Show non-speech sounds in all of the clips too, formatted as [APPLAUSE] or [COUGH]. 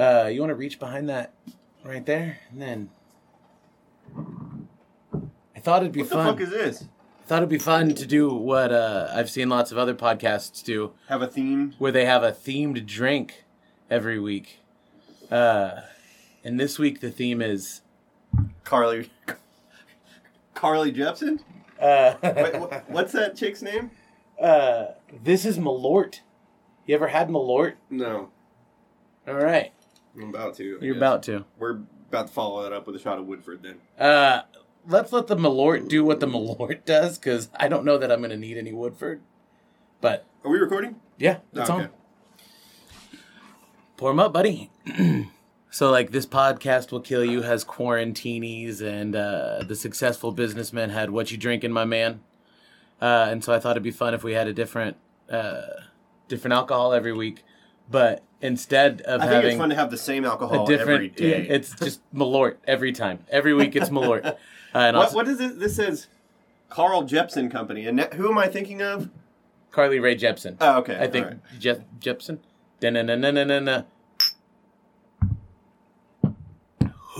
Uh, you want to reach behind that right there, and then I thought it'd be What the fun. fuck is this? I thought it'd be fun to do what uh, I've seen lots of other podcasts do, Have a theme? where they have a themed drink every week. Uh, and this week the theme is Carly. [LAUGHS] Carly Jepsen? uh, Wait, [LAUGHS] what's that chick's name? uh, this is Malort. You ever had Malort? No, All right, I'm about to. I you're guess. about to. We're about to follow that up with a shot of Woodford then. Uh, let's let the Malort do what the Malort [LAUGHS] does, because I don't know that I'm going to need any Woodford. But Are we recording? yeah, on. Pour 'em up, buddy. [CLEARS THROAT] so, like, this podcast will kill you has quarantinis, and uh, the successful businessman had what you drinking, my man. Uh, and so I thought it'd be fun if we had a different, uh, different alcohol every week. But instead of I think having it's fun to have the same alcohol every day. it's just Malort every time. Every week it's Malort. [LAUGHS] Uh, and what, also, what is it? This says Carl Jeppson Company. And who am I thinking of? Carly Rae Jepsen. Oh, okay. I think all right. Je- Jepsen. Da-na-na-na-na-na.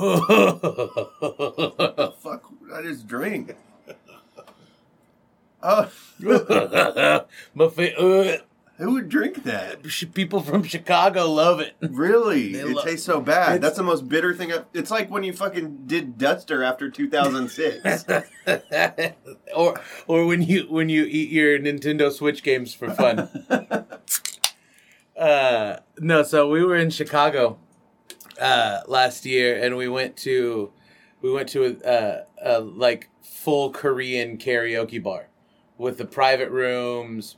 [LAUGHS] Fuck, I just drink. [LAUGHS] Oh, My fa- uh, who would drink that? [LAUGHS] people from Chicago love it. [LAUGHS] Really? They it tastes so bad. It's- That's the most bitter thing. I've, it's like when you fucking did Dutster after 2006. [LAUGHS] or or when you when you eat your Nintendo Switch games for fun. uh, no, so we were in Chicago uh, last year, and we went to we went to a, a, a like full Korean karaoke bar with the private rooms,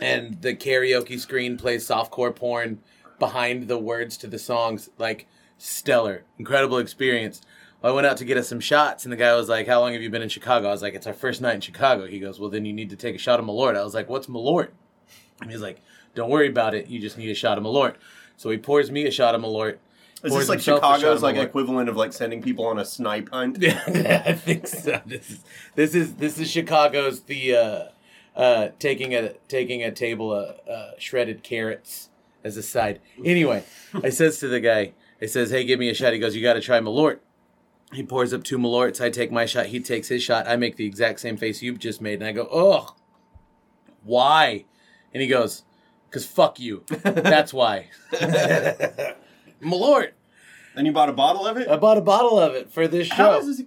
and the karaoke screen plays softcore porn behind the words to the songs. Like stellar, incredible experience. I went out to get us some shots, and the guy was like, "How long have you been in Chicago?" I was like, "It's our first night in Chicago." He goes, "Well, then you need to take a shot of Malort." I was like, "What's Malort?" And he's like, "Don't worry about it. You just need a shot of Malort." So he pours me a shot of Malort. Is this like himself a shot Chicago's like equivalent of like sending people on a snipe hunt? [LAUGHS] Yeah, I think so. This is this is this is Chicago's the uh, uh, taking a taking a table of uh, shredded carrots as a side. Anyway, I says to the guy, I says, "Hey, give me a shot." He goes, "You got to try Malort." He pours up two Malorts. I take my shot. He takes his shot. I make the exact same face you've just made, and I go, "Ugh, why?" And he goes, "Cause fuck you. That's why." [LAUGHS] Malort. Then you bought a bottle of it? I bought a bottle of it for this show. How is this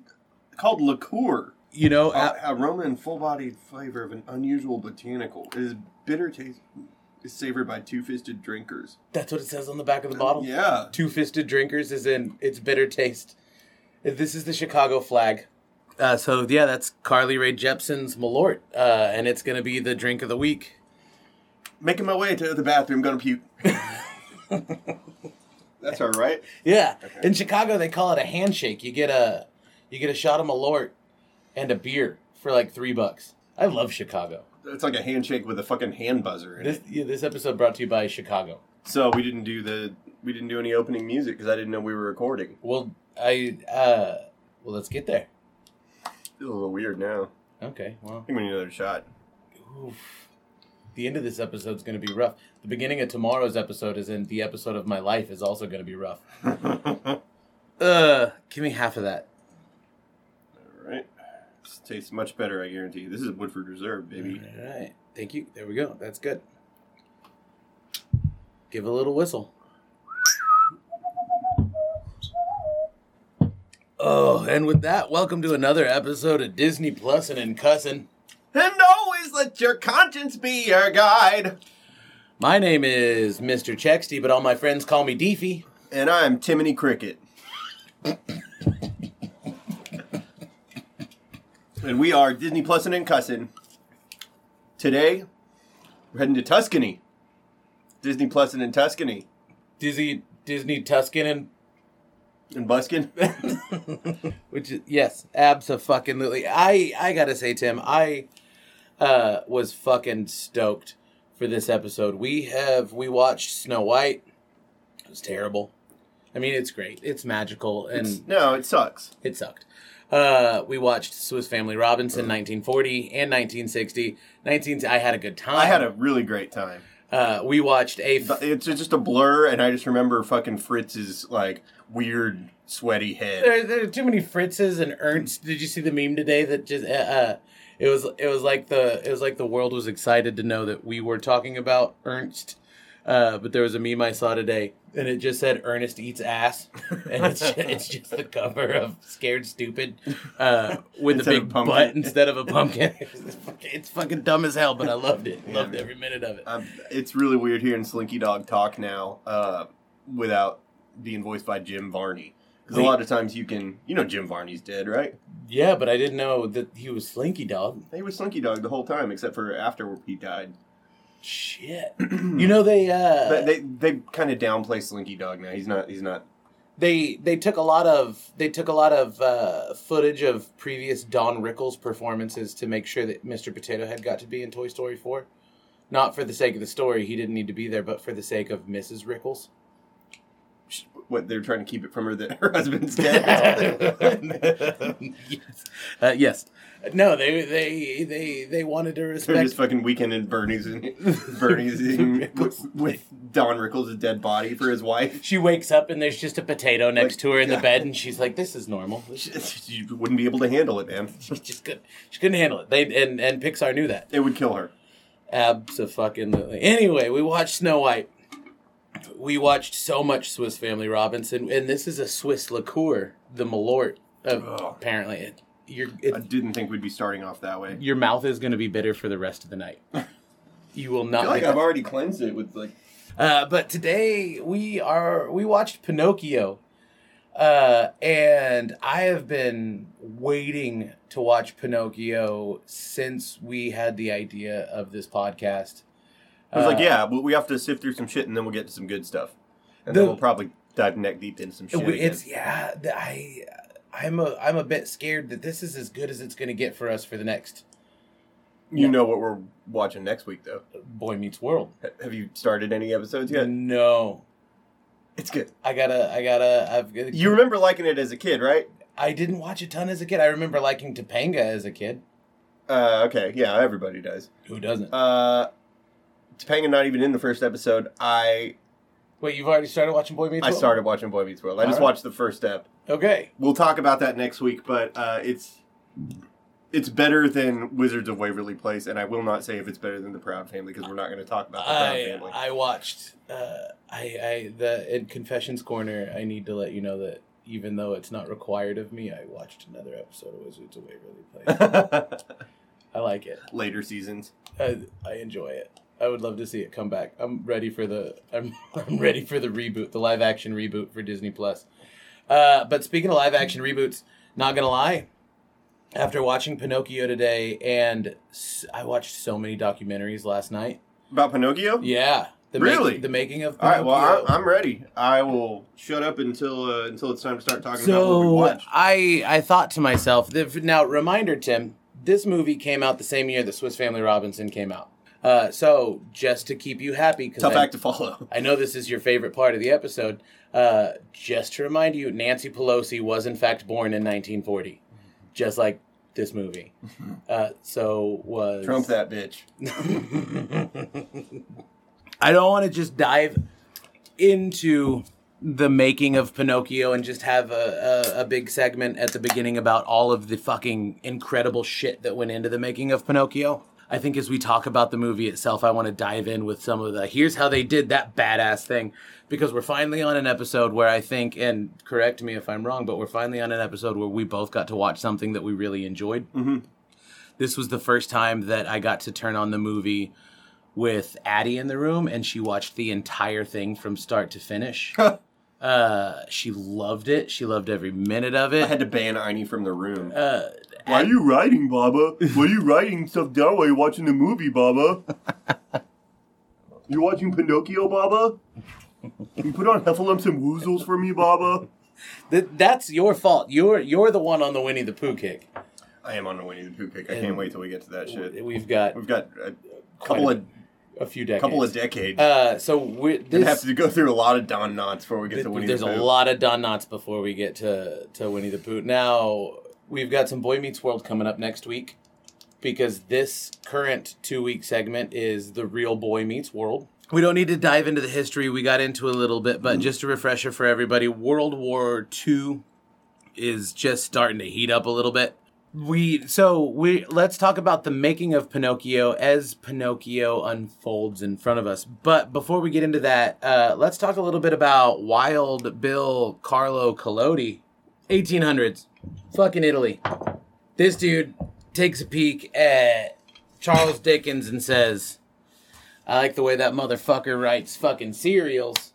called liqueur? You know, Uh, aroma and full-bodied flavor of an unusual botanical. It is bitter taste. Is savored by two-fisted drinkers. That's what it says on the back of the bottle. Yeah. Two fisted drinkers is in its bitter taste. This is the Chicago flag. Uh, so yeah, that's Carly Rae Jepsen's Malort, uh, and it's gonna be the drink of the week. Making my way to the bathroom, gonna puke. [LAUGHS] That's all right. Yeah, Okay. in Chicago they call it a handshake. You get a you get a shot of Malort and a beer for like three bucks. I love Chicago. It's like a handshake with a fucking hand buzzer in This it. yeah, this episode brought to you by Chicago. So we didn't do the we didn't do any opening music because I didn't know we were recording. Well, I uh, well let's get there. Feels a little weird now. Okay, well. I think we need another shot. Oof. The end of this episode is going to be rough. The beginning of tomorrow's episode is in the episode of my life is also going to be rough. [LAUGHS] Uh, give me half of that. right. This tastes much better, I guarantee. This is Woodford Reserve, baby. All right. Thank you. There we go. That's good. Give a little whistle. Oh, and with that, welcome to another episode of Disney Plus and in cussing. And always let your conscience be your guide. My name is Mr. Chexty, but all my friends call me Deefy. And I'm Timony Cricket. And we are Disney Plus and Cussin. Today, we're heading to Tuscany. Disney Plus and in Tuscany. Disney Disney Tuscan and In Buskin. [LAUGHS] Which is yes, absolutely. I I gotta say, Tim, I uh was fucking stoked for this episode. We have we watched Snow White. It was terrible. I mean, it's great. It's magical, and no, it sucks. it sucked. Uh, we watched Swiss Family Robinson, 1940 and 1960. 19, I had a good time. I had a really great time. Uh, we watched a. F- It's just a blur, and I just remember fucking Fritz's like weird sweaty head. there, there are too many Fritzes and Ernst. Did you see the meme today that just uh, uh, it was it was like the it was like the world was excited to know that we were talking about Ernst. Uh, but there was a meme I saw today, and it just said "Ernest eats ass," and it's just, it's just the cover of "Scared Stupid" uh, with Instead a big pumpkin. butt instead of a pumpkin. [LAUGHS] it's, fucking, dumb as hell, but I loved it. Yeah, loved every minute of it. Um, it's really weird hearing Slinky Dog talk now uh, without being voiced by Jim Varney. Because a lot of times you can, you know, Jim Varney's dead, right? Yeah, but I didn't know that he was Slinky Dog. He was Slinky Dog the whole time, except for after he died. Shit. You know they uh But [CLEARS THROAT] they they kind of downplay Slinky Dog now. He's not. He's not. they they took a lot of they took a lot of uh, footage of previous Don Rickles performances to make sure that Mr. Potato Head got to be in Toy Story 4. Not for the sake of the story, he didn't need to be there, but for the sake of Mrs. Rickles. What they're trying to keep it from her that her husband's dead. yes. [LAUGHS] [LAUGHS] Uh, yes. No, they they they they wanted to They're just fucking weekend in Bernie's and [LAUGHS] Bernie's in, with, with Don Rickles' dead body for his wife. She wakes up and there's just a potato next Like, to her in the bed, and she's like, "This is normal." She wouldn't be able to handle it, man. She just couldn't. She couldn't handle it. They and and Pixar knew that. It would kill her. Absolutely. Anyway, we watched Snow White. We watched so much Swiss Family Robinson, and this is a Swiss liqueur, the Malort. Uh, apparently, it, your I it, didn't think we'd be starting off that way. your mouth is going to be bitter for the rest of the night. [LAUGHS] You will I not. feel like I've that. already cleansed it with like Uh, but today we are we watched Pinocchio, uh, and I have been waiting to watch Pinocchio since we had the idea of this podcast. I was like, Uh, yeah, but we have to sift through some shit and then we'll get to some good stuff. And The- then we'll probably dive neck deep into some shit. We- again. It's yeah. the- I I'm a I'm a bit scared that this is as good as it's going to get for us for the next you know what we're watching next week, though. Boy Meets World. Ha- Have you started any episodes yet? No, It's good. I gotta I gotta I've You remember liking it as a kid, right? I didn't watch a ton as a kid. I remember liking Topanga as a kid. Uh, okay, yeah, everybody does. Who doesn't? Uh, Topanga not even in the first episode. I Wait, you've already started watching Boy Meets World? I World? started watching Boy Meets World. I just Alright. watched the first step. Okay. We'll talk about that next week, but uh, it's it's better than Wizards of Waverly Place, and I will not say if it's better than the Proud Family because we're not going to talk about the Proud I Family. I watched uh I I the in Confessions Corner I need to let you know that even though it's not required of me, I watched another episode of Wizards of Waverly Place. [LAUGHS] I like it. Later seasons. I, I enjoy it. I would love to see it come back. I'm ready for the I'm [LAUGHS] I'm ready for the reboot, the live action reboot for Disney Plus. Uh, but speaking of live action reboots, not gonna lie, after watching Pinocchio today, and s- I watched so many documentaries last night. About Pinocchio? Yeah, the Really? the making of All right, well, I'm, I'm ready. I will shut up until uh, until it's time to start talking about what we so watched. I I thought to myself now reminder Tim, this movie came out the same year that Swiss Family Robinson came out. Uh, so just to keep you happy, because Tough act to follow. I know this is your favorite part of the episode. Uh, just to remind you, Nancy Pelosi was in fact born in 1940, just like this movie. Uh, so was Trump that bitch. [LAUGHS] I don't want to just dive into the making of Pinocchio and just have a, a, a big segment at the beginning about all of the fucking incredible shit that went into the making of Pinocchio. I think as we talk about the movie itself, I want to dive in with some of the here's how they did that badass thing because we're finally on an episode where I think, and correct me if I'm wrong, but we're finally on an episode where we both got to watch something that we really enjoyed. This was the first time that I got to turn on the movie with Addie in the room, and she watched the entire thing from start to finish. [LAUGHS] uh, she loved it. She loved every minute of it. I had to ban Einie from the room. uh, Why are you writing, Baba? Why are you writing stuff down while you're watching the movie, Baba? You watching Pinocchio, Baba? Can you put on Heffalumps and Woozles for me, Baba? th- that's your fault. You're you're the one on the Winnie the Pooh kick. I am on the Winnie the Pooh kick. I And- can't wait till we get to that shit. We've got We've got a couple a- of a few decades. couple of decades. Uh, so we're we this. have to go through a lot of Don Knotts before we get to Winnie the Pooh. there's the a Pooh. lot of Don Knotts before we get to to Winnie the Pooh. Now we've got some Boy Meets World coming up next week because this current two week segment is the real Boy Meets World. we don't need to dive into the history. We got into a little bit, but just a refresher for everybody: World War II is just starting to heat up a little bit. We so we let's talk about the making of Pinocchio as Pinocchio unfolds in front of us. But before we get into that, uh, let's talk a little bit about Wild Bill Carlo Collodi, 1800s, fucking Italy. This dude takes a peek at Charles Dickens and says, "I like the way that motherfucker writes fucking serials."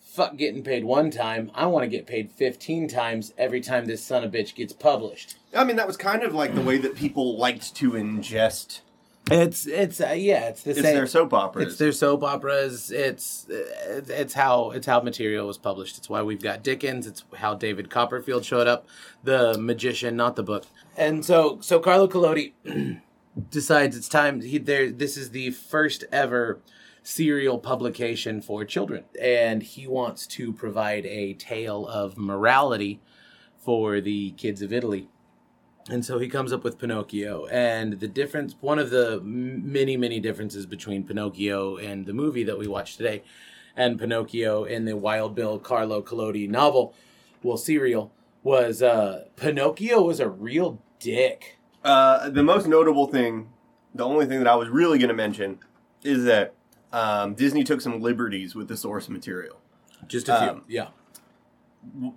Fuck getting paid one time. I want to get paid 15 times every time this son of a bitch gets published. I mean, that was kind of like the way that people liked to ingest. It's it's uh, yeah, it's the It's same. their soap operas. It's their soap operas. It's it's it's how it's how material was published. It's why we've got Dickens. It's how David Copperfield showed up, the magician, not the book. And so so Carlo Collodi [CLEARS THROAT] decides it's time. He there. This is the first ever serial publication for children, and he wants to provide a tale of morality for the kids of Italy. And so he comes up with Pinocchio. And the difference, one of the many, many differences between Pinocchio and the movie that we watched today, and Pinocchio in the Wild Bill Carlo Collodi novel, well, serial, was uh, Pinocchio was a real dick. Uh, the most notable thing, the only thing that I was really going to mention, is that um, Disney took some liberties with the source material. Just a few. Um, yeah.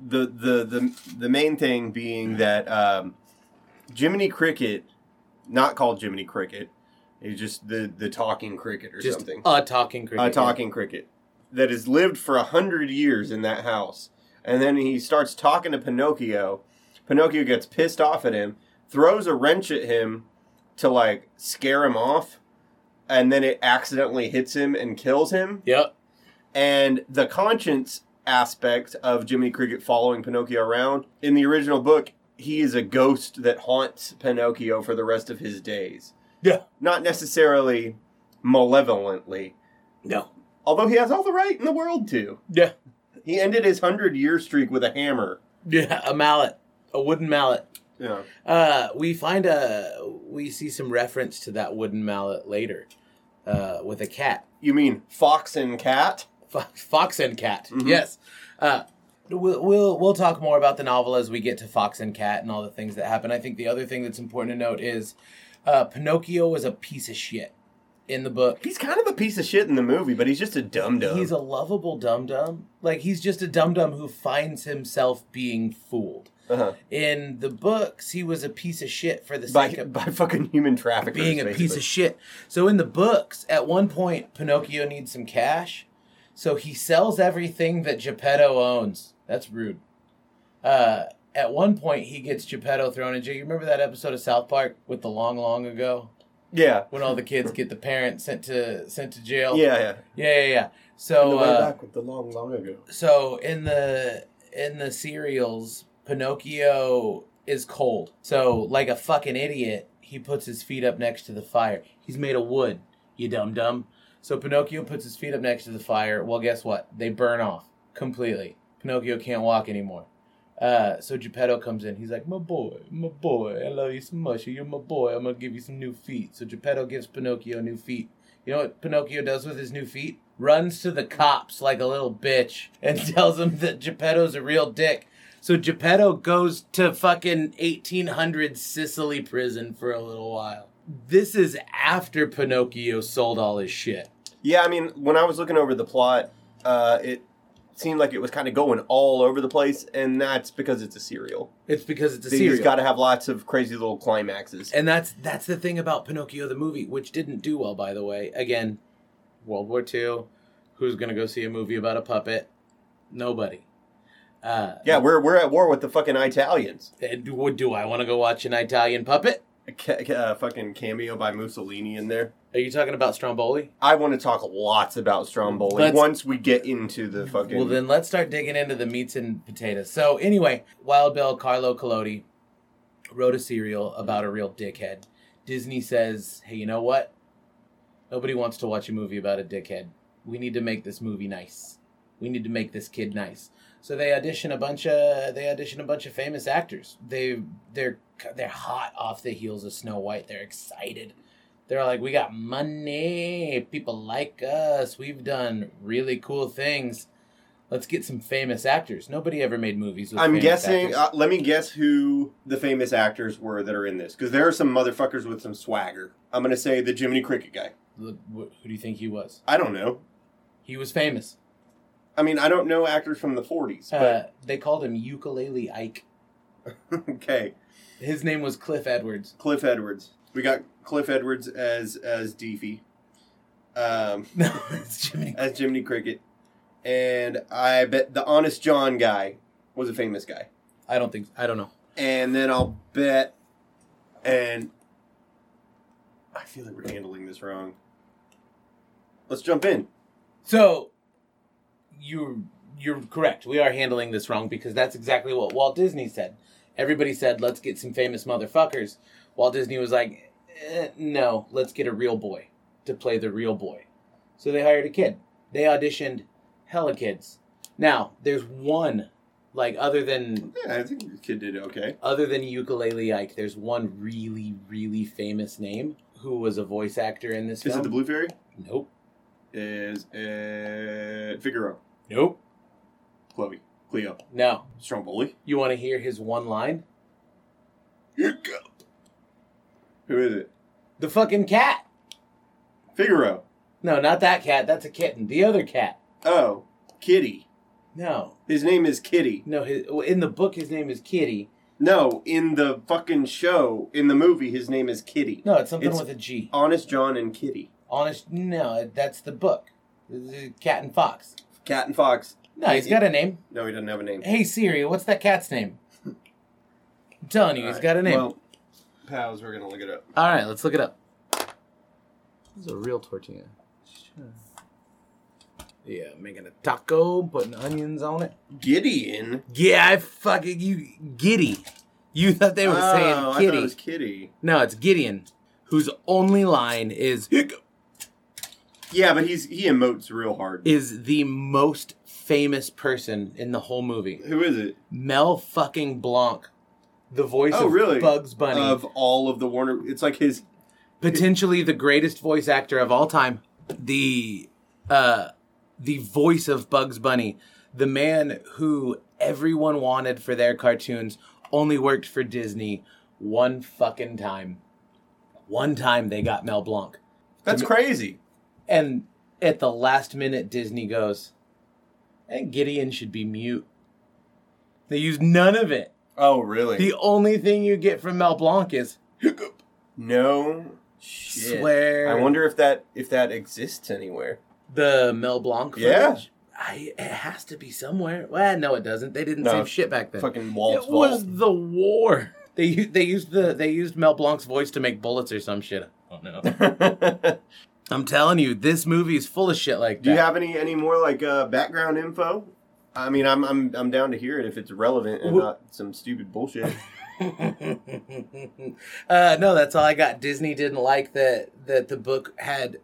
The the the the main thing being that um, Jiminy Cricket, not called Jiminy Cricket, is just the the talking cricket or Just something. a talking cricket. a talking cricket that has lived for a hundred years in that house, and then he starts talking to Pinocchio. Pinocchio gets pissed off at him, throws a wrench at him to like scare him off, and then it accidentally hits him and kills him. Yep. And the conscience aspect of Jiminy Cricket following Pinocchio around in the original book, he is a ghost that haunts Pinocchio for the rest of his days. Yeah. Not necessarily malevolently, No. although he has all the right in the world to. Yeah. He ended his hundred year streak with a hammer. Yeah. A mallet. A wooden mallet. Yeah. Uh, we find a we see some reference to that wooden mallet later, uh, with a cat, You mean Fox and Cat? Fox, Fox and Cat. Mhm. Yes. Uh, we'll, we'll we'll talk more about the novel as we get to Fox and Cat and all the things that happen. I think the other thing that's important to note is uh, Pinocchio was a piece of shit in the book. He's kind of a piece of shit in the movie, but he's just a dum dum. He's a lovable dum dum. Like he's just a dum dum who finds himself being fooled. uh-huh. In the books, he was a piece of shit for the by sake of by fucking human traffickers. being a piece of shit. So in the books, at one point, Pinocchio needs some cash, so he sells everything that Geppetto owns. That's rude. Uh, at one point, he gets Geppetto thrown in jail. You remember that episode of South Park with the long, long ago Yeah. when all the kids get the parents sent to sent to jail? Yeah, yeah. yeah, yeah. yeah. So, uh, with the long, long ago. so in the in the serials, Pinocchio is cold. So like a fucking idiot, he puts his feet up next to the fire. He's made of wood, you dumb dumb. So Pinocchio puts his feet up next to the fire. Well, guess what? They burn off completely. Pinocchio can't walk anymore. Uh, so Geppetto comes in. He's like, "My boy, my boy, I love you so much. You're my boy. I'm gonna give you some new feet." So Geppetto gives Pinocchio new feet. You know what Pinocchio does with his new feet? Runs to the cops like a little bitch and [LAUGHS] tells them that Geppetto's a real dick. So Geppetto goes to fucking 1800 Sicily prison for a little while. This is after Pinocchio sold all his shit. Yeah, I mean, when I was looking over the plot, uh, it seemed like it was kind of going all over the place, and that's because it's a serial. It's because it's a So serial. He's got to have lots of crazy little climaxes. And that's that's the thing about Pinocchio the movie, which didn't do well, by the way. Again, World War II. Who's gonna go see a movie about a puppet? Nobody. Uh, Yeah, we're we're at war with the fucking Italians. and Do, do I want to go watch an Italian puppet? Ca- uh, fucking cameo by Mussolini in there. Are you talking about Stromboli? I want to talk lots about Stromboli Let's- once we get into the fucking. Well, then let's start digging into the meats and potatoes. So, anyway, Wild Bill Carlo Collodi wrote a serial about a real dickhead. Disney says, hey, you know what? Nobody wants to watch a movie about a dickhead. We need to make this movie nice. We need to make this kid nice. So they audition a bunch of they audition a bunch of famous actors. They they're they're hot off the heels of Snow White. They're excited They're like, we got money. People like us. We've done really cool things. Let's get some famous actors. Nobody ever made movies with I'm guessing. Uh, let me guess who the famous actors were that are in this, because there are some motherfuckers with some swagger. I'm gonna say the Jiminy Cricket guy. Who do you think he was? I don't know. He was famous. I mean, I don't know actors from the 40s. Uh, they called him Ukulele Ike. [LAUGHS] Okay, His name was Cliff Edwards. Cliff Edwards. We got Cliff Edwards as as Deefy, um, [LAUGHS] No, it's Jimmy. [LAUGHS] as Jiminy Cricket, and I bet the Honest John guy was a famous guy. I don't think. I don't know. And then I'll bet, and I feel like we're handling this wrong. Let's jump in. So, you're you're correct. We are handling this wrong because that's exactly what Walt Disney said. Everybody said, "Let's get some famous motherfuckers." Walt Disney was like, eh, "No, let's get a real boy to play the real boy." So they hired a kid. They auditioned hella kids. Now, there's one, like other than Yeah, I think the kid did okay. other than Ukulele Ike, there's one really really famous name who was a voice actor in this Is film. it the Blue Fairy? Nope. Is it Figaro? Nope. Chloe? Cleo? No. Stromboli? You want to hear his one line? Hiccup. Who is it? The fucking cat. Figaro. No, not that cat. That's a kitten. The other cat. Oh, Kitty. No, His name is Kitty. no. His, in the book, his name is Kitty. No, in the fucking show, in the movie, his name is Kitty. No, it's something It's- with a G. Honest John and Kitty. Honest. No, that's the book. The Cat and Fox. Cat and Fox. No, he's got a name. No, he doesn't have a name. Hey Siri, what's that cat's name? I'm telling you, he's got a name. Well, pals, we're gonna look it up. All right, let's look it up. This is a real tortilla. Yeah, making a taco, putting onions on it. Gideon. Yeah, I fucking you giddy. You thought they were oh, I saying thought kitty. it was Kitty. No, it's Gideon, whose only line is Yeah, but he's he emotes real hard. is the most famous person in the whole movie. Who is it? Mel fucking Blanc, the voice Oh, of really? Bugs Bunny, Of all of the Warner, it's like his. potentially the greatest voice actor of all time. The uh the voice of Bugs Bunny, the man who everyone wanted for their cartoons, only worked for Disney one fucking time. One time they got Mel Blanc. That's crazy. And at the last minute, Disney goes, and Gideon should be mute. They use none of it. Oh, really? The only thing you get from Mel Blanc is hiccup. no shit. swear. I wonder if that if that exists anywhere. the Mel Blanc footage. Yeah. I, it has to be somewhere. Well, no, it doesn't. They didn't No, save shit back then. Fucking Walt's it was vault. the war. They u- they used the they used Mel Blanc's voice to make bullets or some shit. Oh no! [LAUGHS] [LAUGHS] I'm telling you, this movie is full of shit like Do you have any any more like uh, background info? I mean, I'm I'm I'm down to hear it if it's relevant and Wh- not some stupid bullshit. [LAUGHS] uh, no, that's all I got. Disney didn't like that that the book had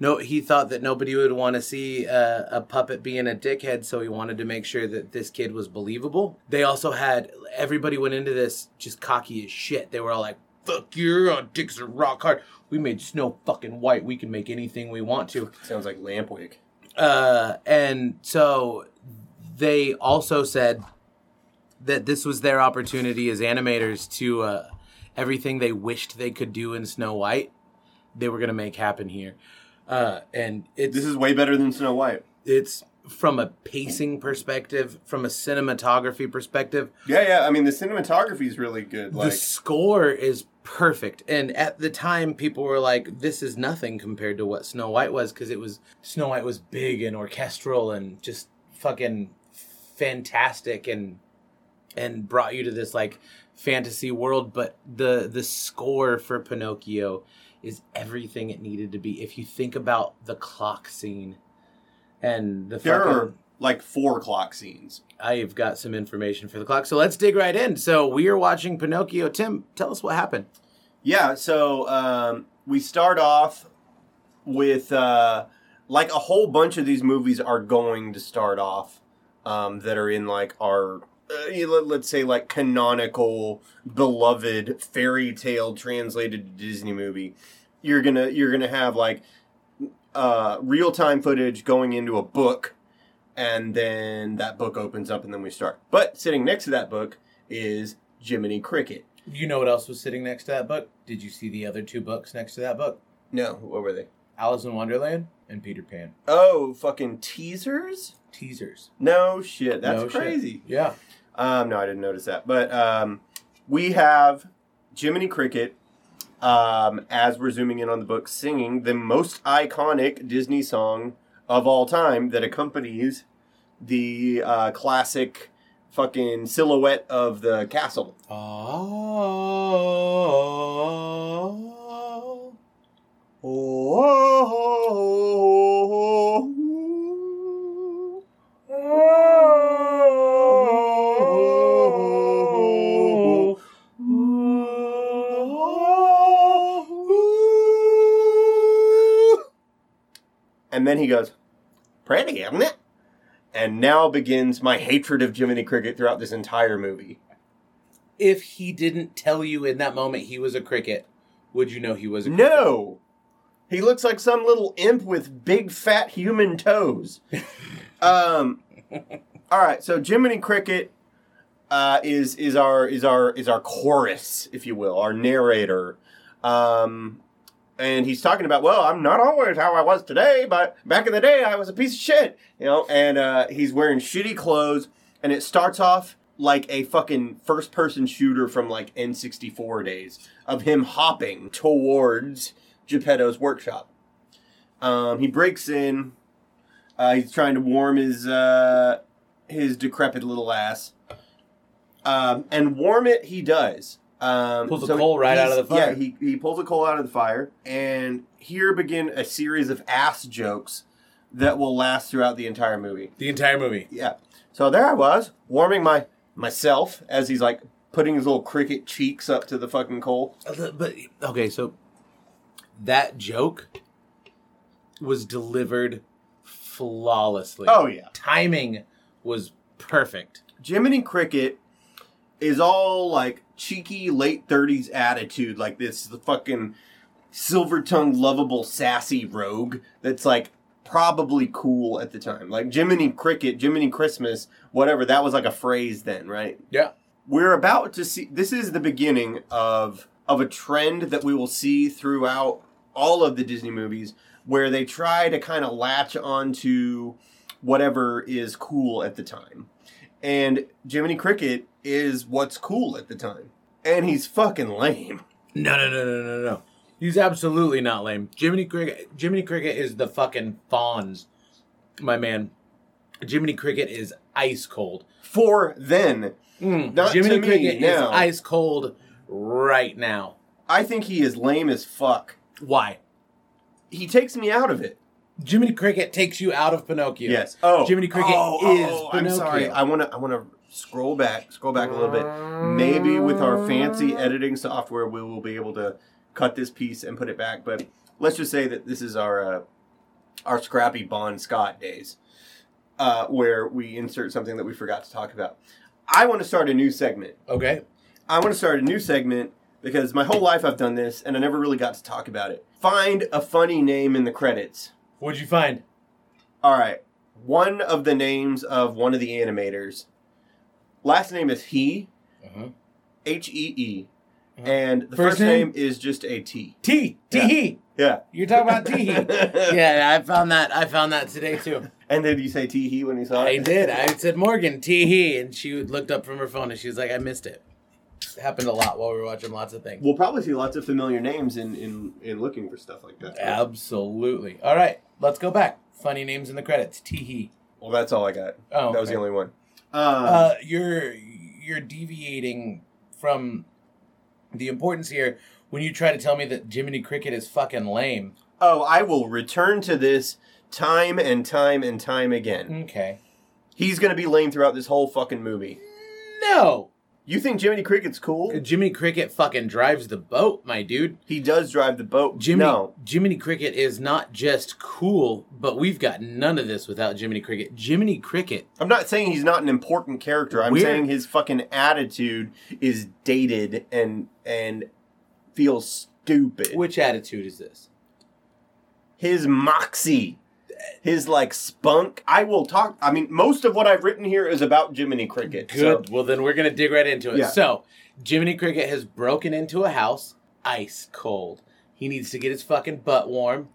no. He thought that nobody would want to see uh, a puppet being a dickhead, so he wanted to make sure that this kid was believable. They also had everybody went into this just cocky as shit. They were all like, "Fuck you, our dicks are rock hard. We made Snow fucking white. We can make anything we want to." Sounds like Lampwick. Uh, and so they also said that this was their opportunity as animators to uh, everything they wished they could do in Snow White, they were going to make happen here. Uh, and it's This is way better than Snow White. it's from a pacing perspective, from a cinematography perspective, Yeah, yeah. I mean, the cinematography is really good. the Like, score is perfect. And at the time, people were like, "This is nothing compared to what Snow White was," because it was Snow White was big and orchestral and just fucking fantastic and and brought you to this like fantasy world. But the the score for Pinocchio is everything it needed to be. If you think about the clock scene and the there fucking, are like four clock scenes. I've got some information for the clock. So let's dig right in. So we are watching Pinocchio. Tim, tell us what happened. Yeah, so um, we start off with uh, like a whole bunch of these movies are going to start off um, that are in like our uh, let- let's say like canonical beloved fairy tale translated to Disney movie. you're gonna you're gonna have like uh, real time footage going into a book, and then that book opens up, and then we start. But sitting next to that book is Jiminy Cricket. You know what else was sitting next to that book? Did you see the other two books next to that book? No, what were they? Alice in Wonderland and Peter Pan. Oh, fucking teasers? Teasers. No shit, that's No shit. crazy. Yeah. Um, no, I didn't notice that. But um, we have Jiminy Cricket, um, as we're zooming in on the book, singing the most iconic Disney song of all time that accompanies the uh, classic fucking silhouette of the castle. Oh. And then he goes, Pretty, isn't it? And now begins my hatred of Jiminy Cricket throughout this entire movie. If he didn't tell you in that moment he was a cricket, would you know he was a cricket? No! He looks like some little imp with big fat human toes. [LAUGHS] um all right, so Jiminy Cricket uh, is is our is our is our chorus, if you will, our narrator. Um and he's talking about, well, I'm not always how I was today, but back in the day I was a piece of shit, you know, and uh, he's wearing shitty clothes and it starts off like a fucking first person shooter from like N64 days of him hopping towards Geppetto's workshop. Um, he breaks in. Uh, he's trying to warm his uh, his decrepit little ass, um, and warm it he does. Um, Pulls a coal right out of the fire. Yeah, he, he pulls a coal out of the fire, and here begin a series of ass jokes that will last throughout the entire movie. The entire movie. Yeah. So there I was, warming my myself as he's like putting his little cricket cheeks up to the fucking coal. Uh, But okay, so that joke was delivered flawlessly. Oh yeah. timing was perfect. Jiminy Cricket is all like cheeky late 30s attitude, like this the fucking silver tongued, lovable, sassy rogue that's like probably cool at the time. Like Jiminy Cricket, Jiminy Christmas, whatever, that was like a phrase then, right? Yeah. We're about to see this is the beginning of of a trend that we will see throughout all of the Disney movies where they try to kind of latch onto whatever is cool at the time. And Jiminy Cricket is what's cool at the time. And he's fucking lame. No, no, no, no, no, no. He's absolutely not lame. Jiminy Cricket. Jiminy Cricket is the fucking Fonz, my man. Jiminy Cricket is ice cold. For then, Mm, Not Jiminy to me, Cricket is ice cold right now. I think he is lame as fuck. Why? He takes me out of it. Jiminy Cricket takes you out of Pinocchio. Yes. Oh, Jiminy Cricket oh, is oh, I'm Pinocchio. sorry. I want to. I want to scroll back. Scroll back a little bit. Maybe with our fancy editing software, we will be able to cut this piece and put it back. But let's just say that this is our uh, our scrappy Bon Scott days, uh, where we insert something that we forgot to talk about. I want to start a new segment. Okay. I want to start a new segment because my whole life I've done this and I never really got to talk about it. Find a funny name in the credits. What'd you find? All right. One of the names of one of the animators. Last name is He, Uh-huh. H E E. Uh-huh. And the First first, name? name? is just a T. T. Yeah. T. Yeah. You're talking about T. He. [LAUGHS] yeah, I found that. I found that today too. And did you say T He when you saw it? I did. I said Morgan T. He, and she looked up from her phone and she was like, "I missed it." Happened a lot while we were watching lots of things. We'll probably see lots of familiar names in, in, in looking for stuff like that. Absolutely. All right, let's go back. Funny names in the credits. T. He. Well, that's all I got. Oh, that was the only one. Um, Uh, you're you're deviating from the importance here when you try to tell me that Jiminy Cricket is fucking lame. oh, I will return to this time and time and time again. Okay. He's going to be lame throughout this whole fucking movie. No. You think Jiminy Cricket's cool? Uh, Jiminy Cricket fucking drives the boat, my dude. He does drive the boat. Jiminy, No. Jiminy Cricket is not just cool, but we've got none of this without Jiminy Cricket. Jiminy Cricket, I'm not saying he's not an important character. I'm We're- saying his fucking attitude is dated and and feels stupid. Which attitude is this? his moxie, his like spunk. I will talk. I mean, most of what I've written here is about Jiminy Cricket. Good. So, well, then we're gonna dig right into it. Yeah. So, Jiminy Cricket has broken into a house, ice cold. He needs to get his fucking butt warm,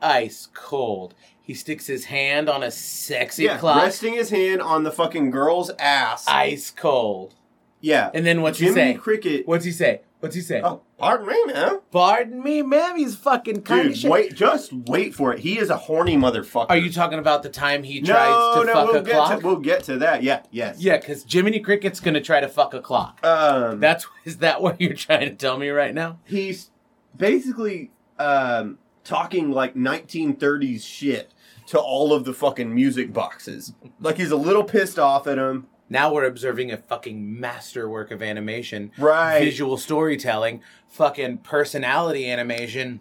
ice cold. He sticks his hand on a sexy yeah, clock, resting his hand on the fucking girl's ass. ice cold. yeah. And then what's he Jiminy say? Cricket. What's he say? What's he say? Oh, pardon me, man. Pardon me, ma'am. He's fucking kind of Dude, shit. wait, just wait for it. He is a horny motherfucker. Are you talking about the time he No, tries to no, fuck we'll a get clock? to we'll get to that. Yeah, yes. yeah, because Jiminy Cricket's gonna try to fuck a clock. Um, That's [LAUGHS] is that what you're trying to tell me right now? he's basically um, talking like 1930s shit to all of the fucking music boxes. Like he's a little pissed off at him. Now we're observing a fucking masterwork of animation, Right. visual storytelling, fucking personality animation,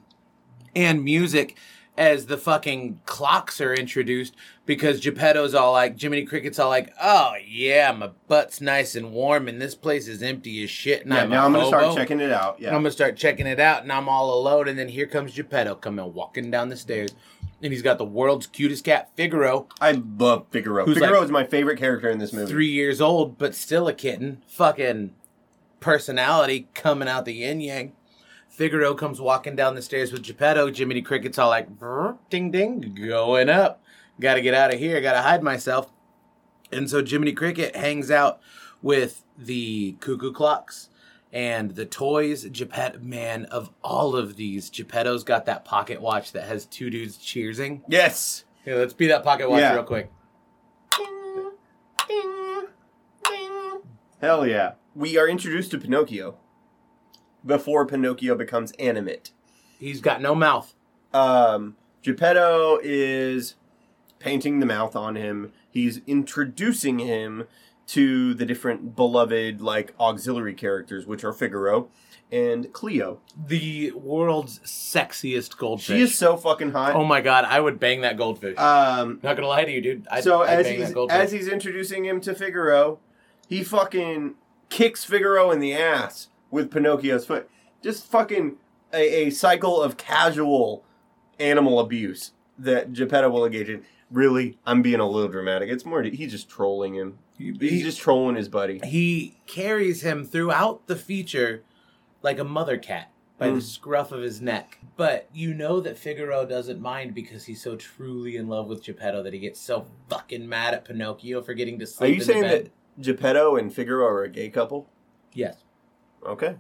and music as the fucking clocks are introduced because Geppetto's all like, Jiminy Cricket's all like, oh yeah, my butt's nice and warm and this place is empty as shit and Yeah, I'm now I'm gonna start checking it out. Yeah. I'm gonna start checking it out, and I'm all alone. And then here comes Geppetto coming walking down the stairs, and he's got the world's cutest cat, Figaro, I love Figaro. Who's Figaro like is my favorite character in this movie. three years old, but still a kitten. Fucking personality coming out the yin yang. Figaro comes walking down the stairs with Geppetto. Jiminy Cricket's all like, "Brr, ding ding, going up. Gotta get out of here. Gotta hide myself. And so Jiminy Cricket hangs out with the cuckoo clocks and the toys. Geppetto, man, of all of these, Geppetto's got that pocket watch that has two dudes cheersing. Yes. Here, let's be that pocket watch Yeah. real quick. Hell yeah. We are introduced to Pinocchio before Pinocchio becomes animate. He's got no mouth. Um, Geppetto is painting the mouth on him. He's introducing him to the different beloved like auxiliary characters, which are Figaro and Cleo. the world's sexiest goldfish. She is so fucking hot. oh my god, I would bang that goldfish. Um, Not gonna lie to you, dude. I'd, so I'd as bang he's that goldfish. as he's introducing him to Figaro, he fucking kicks Figaro in the ass with Pinocchio's foot. Just fucking a, a cycle of casual animal abuse that Geppetto will engage in. Really, I'm being a little dramatic. It's more he's just trolling him. He's just trolling his buddy. he carries him throughout the feature like a mother cat by the Mm. scruff of his neck. But you know that Figaro doesn't mind because he's so truly in love with Geppetto that he gets so fucking mad at Pinocchio for getting to sleep. Are you in saying the that Geppetto and Figaro are a gay couple? Yes. Okay.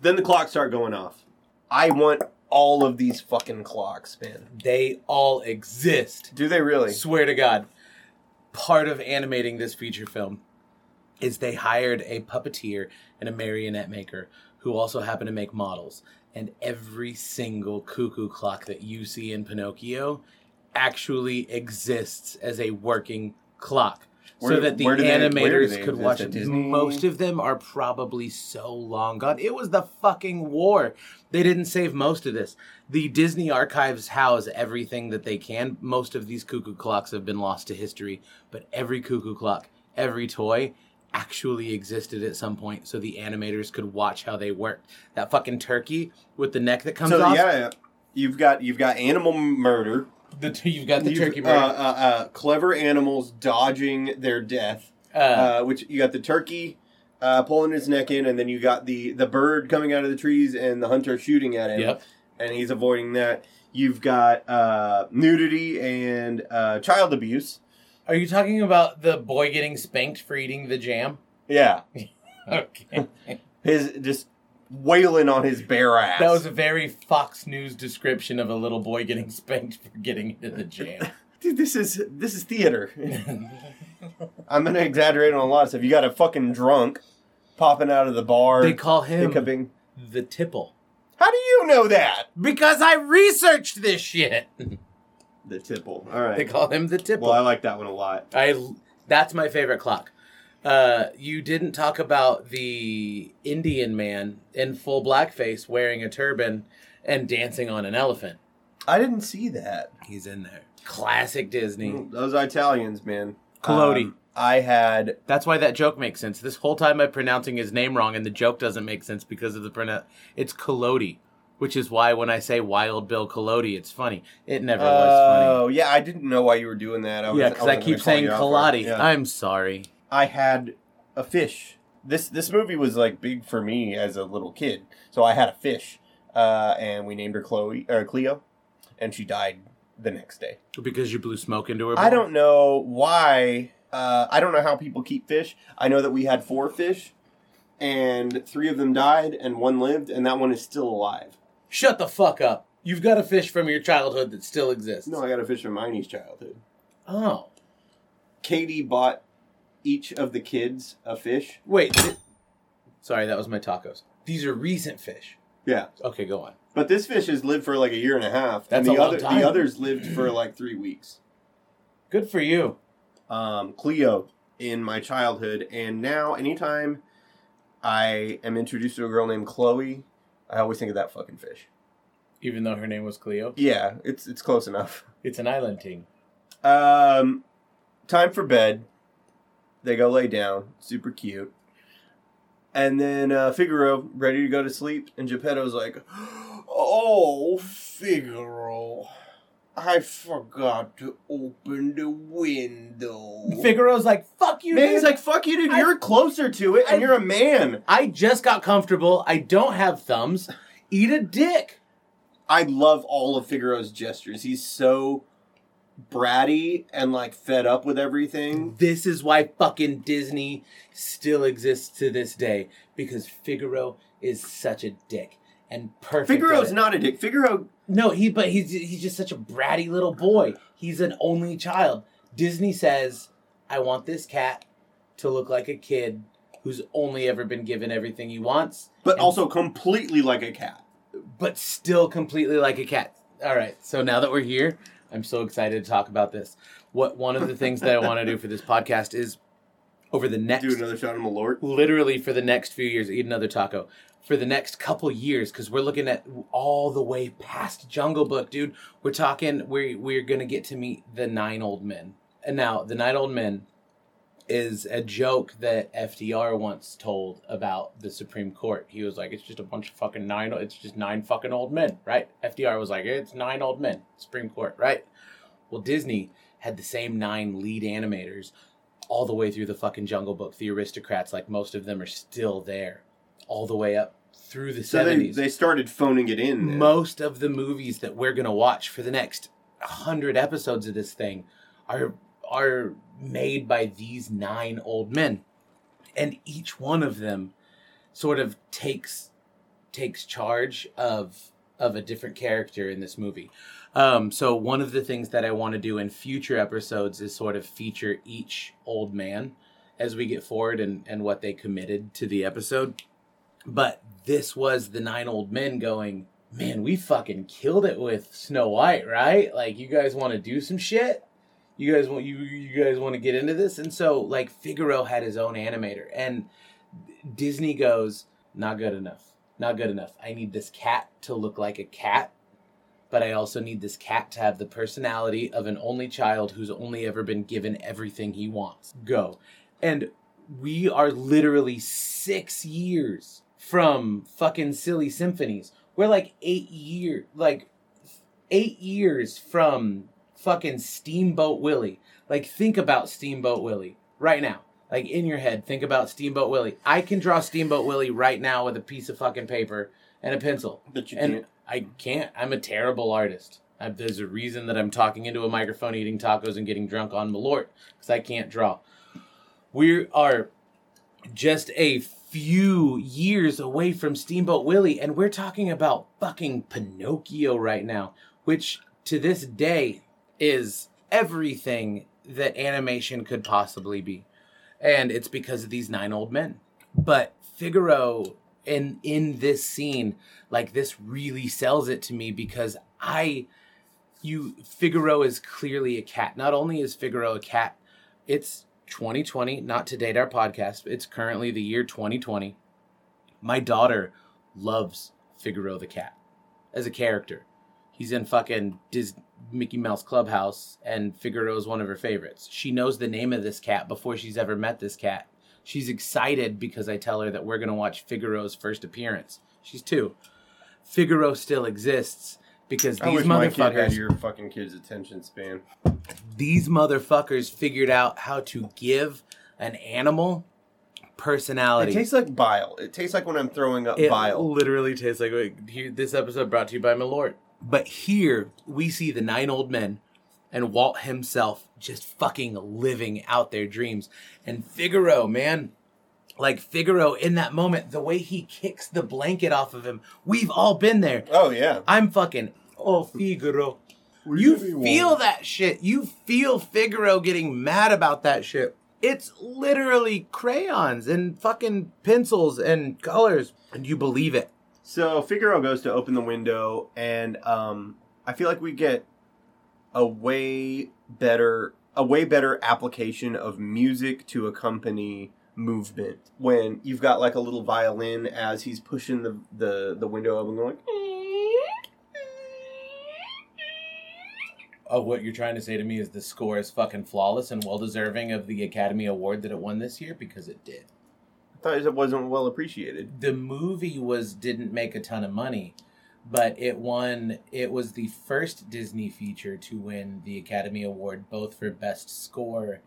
Then the clocks start going off. I want all of these fucking clocks, man. They all exist. Do they really? Swear to God. Part of animating this feature film is they hired a puppeteer and a marionette maker who also happen to make models. And every single cuckoo clock that you see in Pinocchio actually exists as a working clock. Where- so that the where do they- where do animators they could watch it. Most of them are probably so long gone. It was the fucking war. They didn't save most of this. The Disney archives house everything that they can. Most of these cuckoo clocks have been lost to history, but every cuckoo clock, every toy actually existed at some point so the animators could watch how they worked. That fucking turkey with the neck that comes so off. yeah, yeah, you've got you've got animal murder. The, you've got the You've, turkey uh, bird. uh, uh, clever animals dodging their death. Uh, Uh, which you got the turkey uh, pulling his neck in, and then you got the the bird coming out of the trees, and the hunter shooting at him. Yep. And he's avoiding that. You've got uh, nudity and uh, child abuse. Are you talking about the boy getting spanked for eating the jam? Yeah, [LAUGHS] Okay. his just wailing on his bare ass. That was a very Fox News description of a little boy getting spanked for getting into the jam. [LAUGHS] Dude, this is this is theater. [LAUGHS] I'm gonna exaggerate on a lot of stuff. You got a fucking drunk popping out of the bar. they call him hiccuping. the tipple. How do you know that? Because I researched this shit. [LAUGHS] The tipple. All right. They call him the tipple. well, I like that one a lot. I that's my favorite clock. Uh, you didn't talk about the Indian man in full blackface wearing a turban and dancing on an elephant. I didn't see that. He's in there. Classic Disney. Those Italians, man. Collodi. Um, I had That's why that joke makes sense. This whole time I'm pronouncing his name wrong, and the joke doesn't make sense because of the pronoun. It's Collodi, which is why when I say Wild Bill Collodi, it's funny. It never was funny. Oh yeah, I didn't know why you were doing that. I funny. was, Yeah, because I wasn't keep gonna call saying you out for it. Collodi. Yeah. I'm sorry. I had a fish. This this movie was like big for me as a little kid. So I had a fish, uh, and we named her Chloe or Cleo, and she died the next day. Because you blew smoke into her. I don't know why. Uh, I don't know how people keep fish. I know that we had four fish, and three of them died, and one lived, and that one is still alive. Shut the fuck up. You've got a fish from your childhood that still exists. No, I got a fish from Miney's childhood. Oh. Katie bought each of the kids a fish. Wait. th- Sorry, that was my tacos. These are recent fish. Yeah. Okay, go on. But this fish has lived for like a year and a half. That's and the a long other time. the others lived for like three weeks. Good for you. Um, Cleo in my childhood, and now anytime I am introduced to a girl named Chloe, I always think of that fucking fish. Even though her name was Cleo. Yeah, it's it's close enough. [LAUGHS] It's an island ting. Um, time for bed. They go lay down. Super cute. And then uh, Figaro ready to go to sleep, and Geppetto's like, [GASPS] "Oh, Figaro, I forgot to open the window." Figaro's like, fuck you, Man, dude. he's like, "Fuck you, dude. I- You're closer to it, and I- you're a man." I just got comfortable. I don't have thumbs. Eat a dick. I love all of Figaro's gestures. He's so bratty and like fed up with everything. This is why fucking Disney still exists to this day because Figaro is such a dick and perfect. Figaro's at it. not a dick. Figaro No, he but he's he's just such a bratty little boy. He's an only child. Disney says, "I want this cat to look like a kid who's only ever been given everything he wants, but And- also completely like a cat. but still completely like a cat." All right. So now that we're here, I'm so excited to talk about this. What one of the things that I want to do for this podcast is over the next Do another shot of Malort. literally for the next few years eat another taco for the next couple years because we're looking at all the way past jungle book dude. We're talking we're, we're gonna get to meet the nine old men. And now the nine old men is a joke that fdr once told about the supreme court. He was like it's just a bunch of fucking nine it's just nine fucking old men right? Fdr was like it's nine old men supreme court right? Well disney had the same nine lead animators all the way through the fucking Jungle Book. The aristocrats, like most of them, are still there, all the way up through the So they, seventies. they started phoning it in. then. most of the movies that we're gonna watch for the next hundred episodes of this thing are are made by these nine old men, and each one of them sort of takes takes charge of of a different character in this movie. Um, so one of the things that I want to do in future episodes is sort of feature each old man as we get forward and, and what they committed to the episode. But this was the nine old men going, man, we fucking killed it with Snow White, right? Like you guys want to do some shit? You guys want you you guys want to get into this? And so like Figaro had his own animator and Disney goes, not good enough. Not good enough. I need this cat to look like a cat, but I also need this cat to have the personality of an only child who's only ever been given everything he wants. Go. And we are literally six years from fucking silly symphonies. We're like eight years, like eight years from fucking Steamboat Willie. Like, think about Steamboat Willie right now. Like, in your head, think about Steamboat Willie. I can draw Steamboat Willie right now with a piece of fucking paper and a pencil. But you and can't. I can't. I'm a terrible artist. I, there's a reason that I'm talking into a microphone, eating tacos, and getting drunk on Malort because I can't draw. We are just a few years away from Steamboat Willie, and we're talking about fucking Pinocchio right now, which to this day is everything that animation could possibly be. And it's because of these nine old men. But Figaro in in this scene, like this really sells it to me because I you Figaro is clearly a cat. Not only is Figaro a cat, it's 2020, not to date our podcast. It's currently the year 2020. My daughter loves Figaro the cat as a character. He's in fucking Dis- Mickey Mouse Clubhouse, and Figaro is one of her favorites. She knows the name of this cat before she's ever met this cat. She's excited because I tell her that we're gonna watch Figaro's first appearance. She's two. Figaro still exists because I these wish my kid had your fucking kid's attention span. these motherfuckers figured out how to give an animal personality. It tastes like bile. It tastes like when I'm throwing up It bile. literally tastes like here, this episode brought to you by Malort. But here we see the nine old men and Walt himself just fucking living out their dreams. And Figaro, man, like Figaro in that moment, the way he kicks the blanket off of him, we've all been there. Oh yeah. I'm fucking oh Figaro. What You feel one? that shit. You feel Figaro getting mad about that shit. It's literally crayons and fucking pencils and colors, and you believe it. So Figaro goes to open the window, and um, I feel like we get a way better, a way better application of music to accompany movement when you've got like a little violin as he's pushing the the, the window open, going. Oh, what you're trying to say to me is the score is fucking flawless and well deserving of the Academy Award that it won this year because it did. I thought it wasn't well appreciated. The movie was didn't make a ton of money, but it won. It was the first Disney feature to win the Academy Award both for best score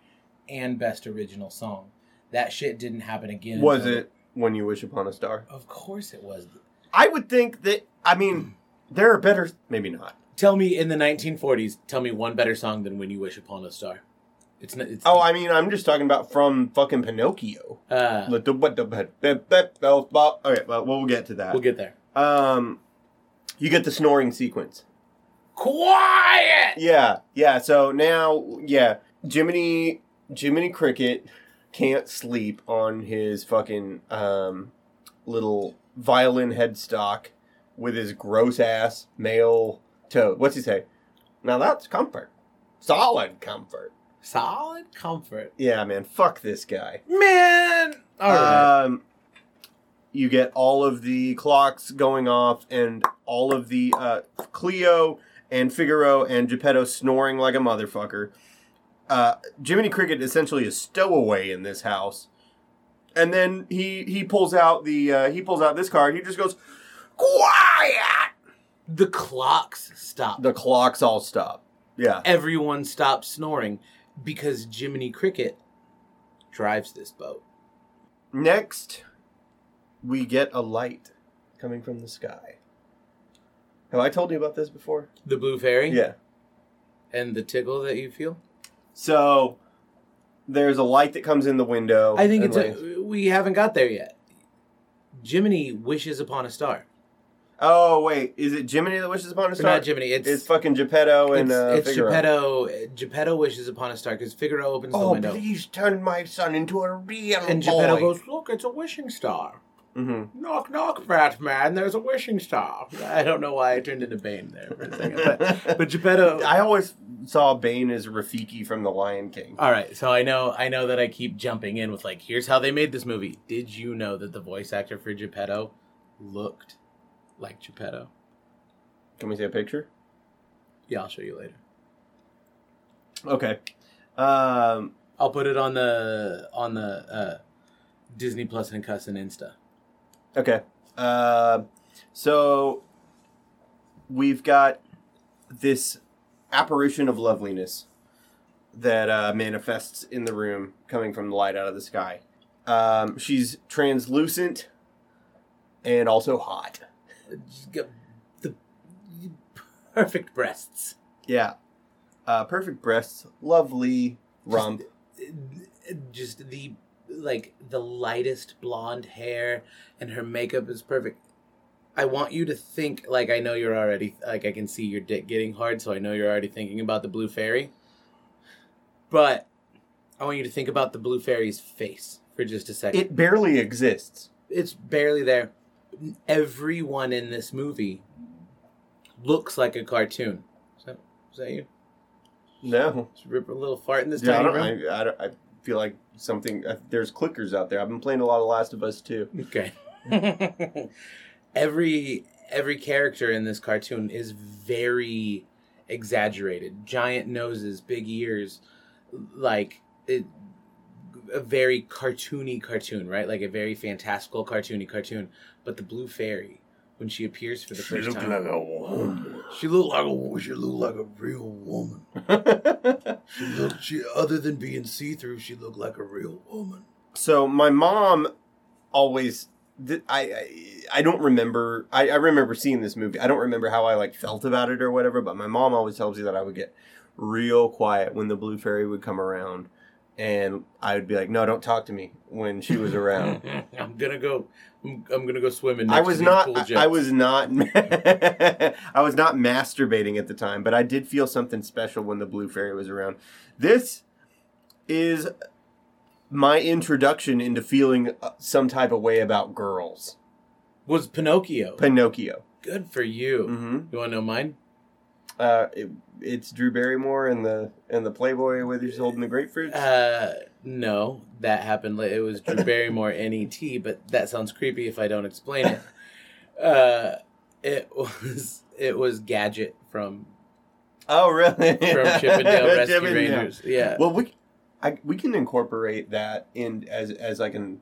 and best original song. That shit didn't happen again. Was until- it when you wish upon a star? Of course it was. I would think that. I mean, there are better. Maybe not. Tell me in the 1940s. Tell me one better song than "When You Wish Upon a Star." It's not. It's, Oh, I mean, I'm just talking about from fucking Pinocchio. uh, Okay, well, we'll get to that. we'll get there. Um, you get the snoring sequence. Quiet. Yeah, yeah. So now, yeah, Jiminy Jiminy Cricket can't sleep on his fucking um little violin headstock with his gross ass male toad. What's he say? Now that's comfort, solid comfort. Solid comfort. Yeah, man. Fuck this guy. Man. All right. Um, you get all of the clocks going off and all of the uh, Cleo and Figaro and Geppetto snoring like a motherfucker. Uh, Jiminy Cricket essentially is stowaway in this house, and then he he pulls out the uh, he pulls out this card. He just goes, "Quiet." the clocks stop. The clocks all stop. Yeah. Everyone stops snoring because Jiminy Cricket drives this boat. Next, we get a light coming from the sky. Have I told you about this before? The blue fairy. Yeah. And the tickle that you feel. So there's a light that comes in the window. I think it's lands- a, we haven't got there yet. Jiminy wishes upon a star. Oh wait, is it Jiminy that wishes upon a star? Or not Jiminy. It's It's fucking Geppetto and it's, uh, it's. Geppetto. Geppetto wishes upon a star because Figaro opens the window. Oh, please turn my son into a real and boy. Geppetto goes, "Look, it's a wishing star." Hmm Knock, knock, Batman. There's a wishing star. I don't know why I turned into Bane there for a second, but, [LAUGHS] but Geppetto. I always saw Bane as Rafiki from The Lion King. All right, so I know I know that I keep jumping in with like, here's how they made this movie. Did you know that the voice actor for Geppetto looked like Geppetto? Can we see a picture? Yeah, I'll show you later. Okay. Um, I'll put it on the on the uh, Disney Plus and Cuss and Insta. Okay. Uh, so we've got this apparition of loveliness that uh, manifests in the room coming from the light out of the sky. Um, she's translucent and also hot. Just got the perfect breasts. Yeah. Uh, perfect breasts, lovely rump. just the like the lightest blonde hair and her makeup is perfect. I want you to think like i know you're already like i can see your dick getting hard so i know you're already thinking about the blue fairy. But i want you to think about the blue fairy's face for just a second. It barely exists. it's barely there. Everyone in this movie looks like a cartoon. Is that, is that you? No. just rip a little fart in this Yeah, I, tiny room? I, I, don't- I feel like something. Uh, there's clickers out there. I've been playing a lot of Last of Us too. Okay. [LAUGHS] [LAUGHS] every every character in this cartoon is very exaggerated, giant noses, big ears, like it, a very cartoony cartoon, right? Like a very fantastical cartoony cartoon. But the blue fairy, when she appears for the She first time, like a woman. She looked like a she looked like a real woman. [LAUGHS] She looked she other than being see through, she looked like a real woman. so my mom always I, I I don't remember I, I remember seeing this movie. I don't remember how I like felt about it or whatever, but my mom always tells me that I would get real quiet when the blue fairy would come around and I would be like, "No, don't talk to me." When she was around. [LAUGHS] I'm gonna go. I'm, I'm gonna go swimming. I was not. Cool I- jets. I was not. I was not masturbating at the time, but I did feel something special when the blue fairy was around. This is my introduction into feeling uh, some type of way about girls. Was Pinocchio? Pinocchio. Good for you. hmm You want to know mine? Uh, it, it's Drew Barrymore and the and the Playboy where he's holding the grapefruits. Uh, no, that happened. It was Drew Barrymore NET, but that sounds creepy if I don't explain it. [LAUGHS] Uh, it was it was Gadget from oh, really? from Chip 'n Dale [LAUGHS] Rescue Chip 'n Dale. Rangers. Yeah. Well, we I, we can incorporate that in as as like an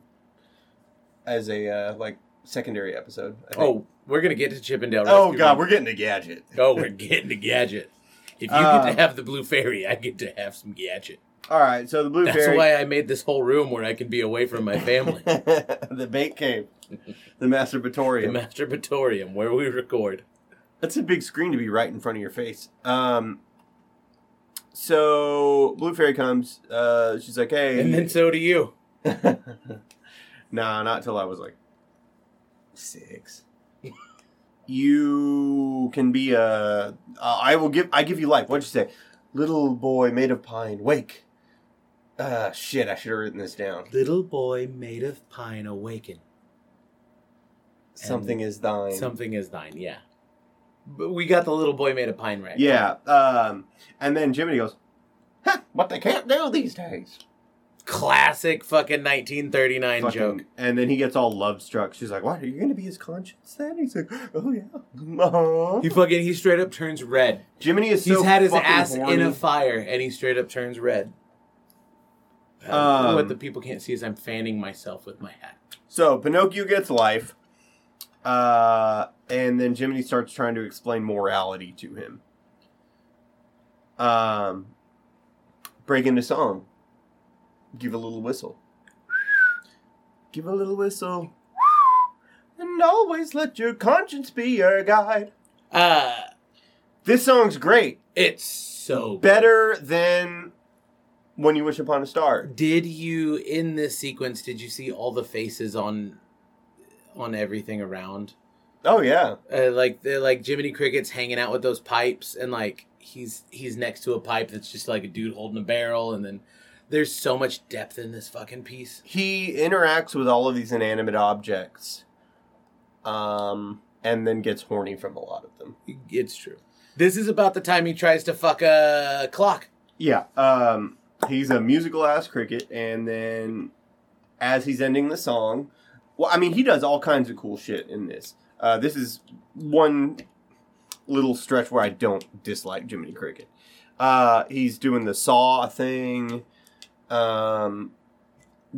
as a uh, like secondary episode. I think. Oh, we're gonna get to Chip 'n Dale. oh Rescue God, we're getting a gadget. oh we're getting to Gadget. If you Uh, get to have the blue fairy, I get to have some Gadget. All right, so the blue That's fairy, why I made this whole room where I can be away from my family. [LAUGHS] the bait cave, the Masturbatorium. the masturbatorium. masturbatorium where we record. That's a big screen to be right in front of your face. Um, so blue fairy comes. Uh, she's like, "Hey," And then so do you. [LAUGHS] nah, not till I was like six. you can be a. Uh, I will give. I give you life. What'd you say? Little boy made of pine, wake. Ah, shit! I should have written this down. Little boy made of pine awaken. Something is thine. Something is thine, yeah. But we got the little boy made of pine right. Yeah. Um, and then Jiminy goes, huh, "What they can't do these days." Classic fucking 1939 Fucking- joke. And then he gets all love struck. She's like, "What? Are you going to be his conscience then?" He's like, "Oh yeah." Uh-huh. He fucking he straight up turns red. Jiminy is so He's so had his ass horny. in a fire and he straight up turns red. Um, Um, what the people can't see is I'm fanning myself with my hat. So Pinocchio gets life, uh, and then Jiminy starts trying to explain morality to him. Um, break into song. Give a little whistle. Give a little whistle. And always let your conscience be your guide. Uh This song's great. it's so good. Better than When You Wish Upon a Star. Did you in this sequence did you see all the faces on on everything around? Oh yeah. uh, like the like Jiminy Cricket's hanging out with those pipes, and like he's he's next to a pipe that's just like a dude holding a barrel, and then there's so much depth in this fucking piece. he interacts with all of these inanimate objects um and then gets horny from a lot of them It's true. This is about the time he tries to fuck a clock. yeah um he's a musical ass cricket and then as he's ending the song well i mean he does all kinds of cool shit in this uh this is one little stretch where i don't dislike jiminy cricket uh he's doing the saw thing um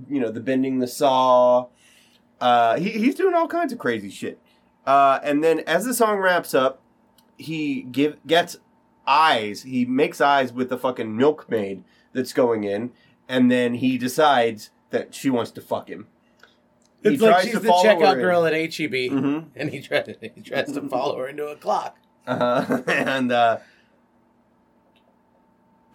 you know the bending the saw uh he, he's doing all kinds of crazy shit uh and then as the song wraps up he give gets eyes he makes eyes with the fucking milkmaid that's going in and then he decides that she wants to fuck him He It's like she's the checkout girl in. at HEB, Mhm. and he tries he tries to follow her into a clock. Uh-huh. [LAUGHS] and uh,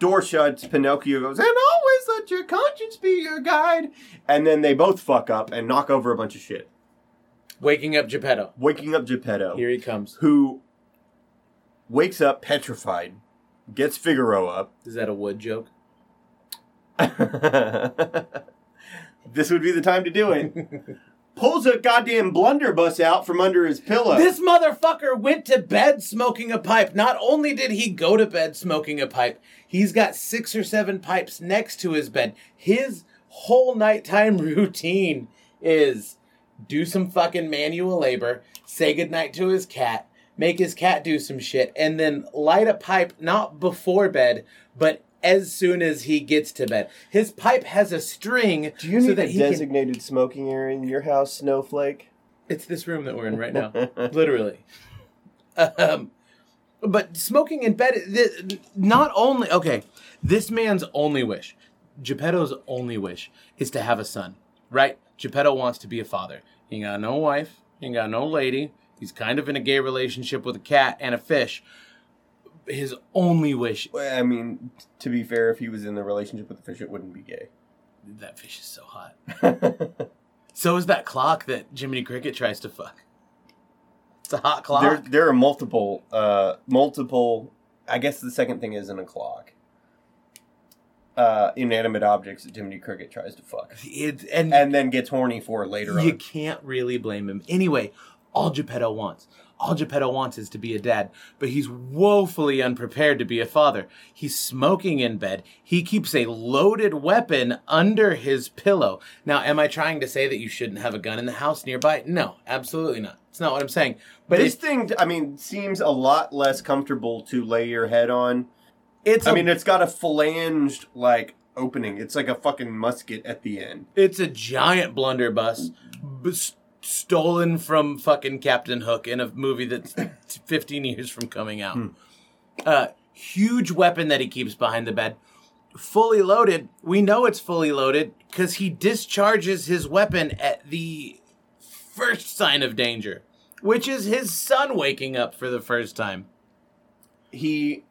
door shuts. Pinocchio goes, and always let your conscience be your guide. And then they both fuck up and knock over a bunch of shit, Waking up Geppetto. waking up Geppetto, Here he comes. who wakes up petrified, gets Figaro up. [LAUGHS] Is that a wood joke? this would be the time to do it. [LAUGHS] Pulls a goddamn blunderbuss out from under his pillow. This motherfucker went to bed smoking a pipe. Not only did he go to bed smoking a pipe, he's got six or seven pipes next to his bed. His whole nighttime [LAUGHS] routine is do some fucking manual labor, say goodnight to his cat, make his cat do some shit, and then light a pipe not before bed, but as soon as he gets to bed. His pipe has a string. Do you so need that a he can- designated smoking area in your house, Snowflake? It's this room that we're in right now, [LAUGHS] literally. Um, but smoking in bed, th- not only okay. This man's only wish, Geppetto's only wish, is to have a son. Right? Geppetto wants to be a father. He ain't got no wife. He ain't got no lady. He's kind of in a gay relationship with a cat and a fish. His only wish. Well, I mean, to be fair, if he was in the relationship with the fish, it wouldn't be gay. That fish is so hot. [LAUGHS] So is that clock that Jiminy Cricket tries to fuck. It's a hot clock. there, there are multiple, uh, multiple. I guess the second thing isn't a clock. Uh, inanimate objects that Jiminy Cricket tries to fuck, It, and and then gets horny for later you on. You can't really blame him. Anyway, all Geppetto wants, all Geppetto wants is to be a dad, but he's woefully unprepared to be a father. He's smoking in bed. He keeps a loaded weapon under his pillow. Now, am I trying to say that you shouldn't have a gun in the house nearby? No, absolutely not. It's not what I'm saying. But this it's, thing, I mean, seems a lot less comfortable to lay your head on. it's I a- mean, it's got a phalanged like opening. It's like a fucking musket at the end. It's a giant blunderbuss stolen from fucking Captain Hook in a movie that's [COUGHS] 15 years from coming out. Uh, huge weapon that he keeps behind the bed. Fully loaded. We know it's fully loaded because he discharges his weapon at the first sign of danger, which is his son waking up for the first time. He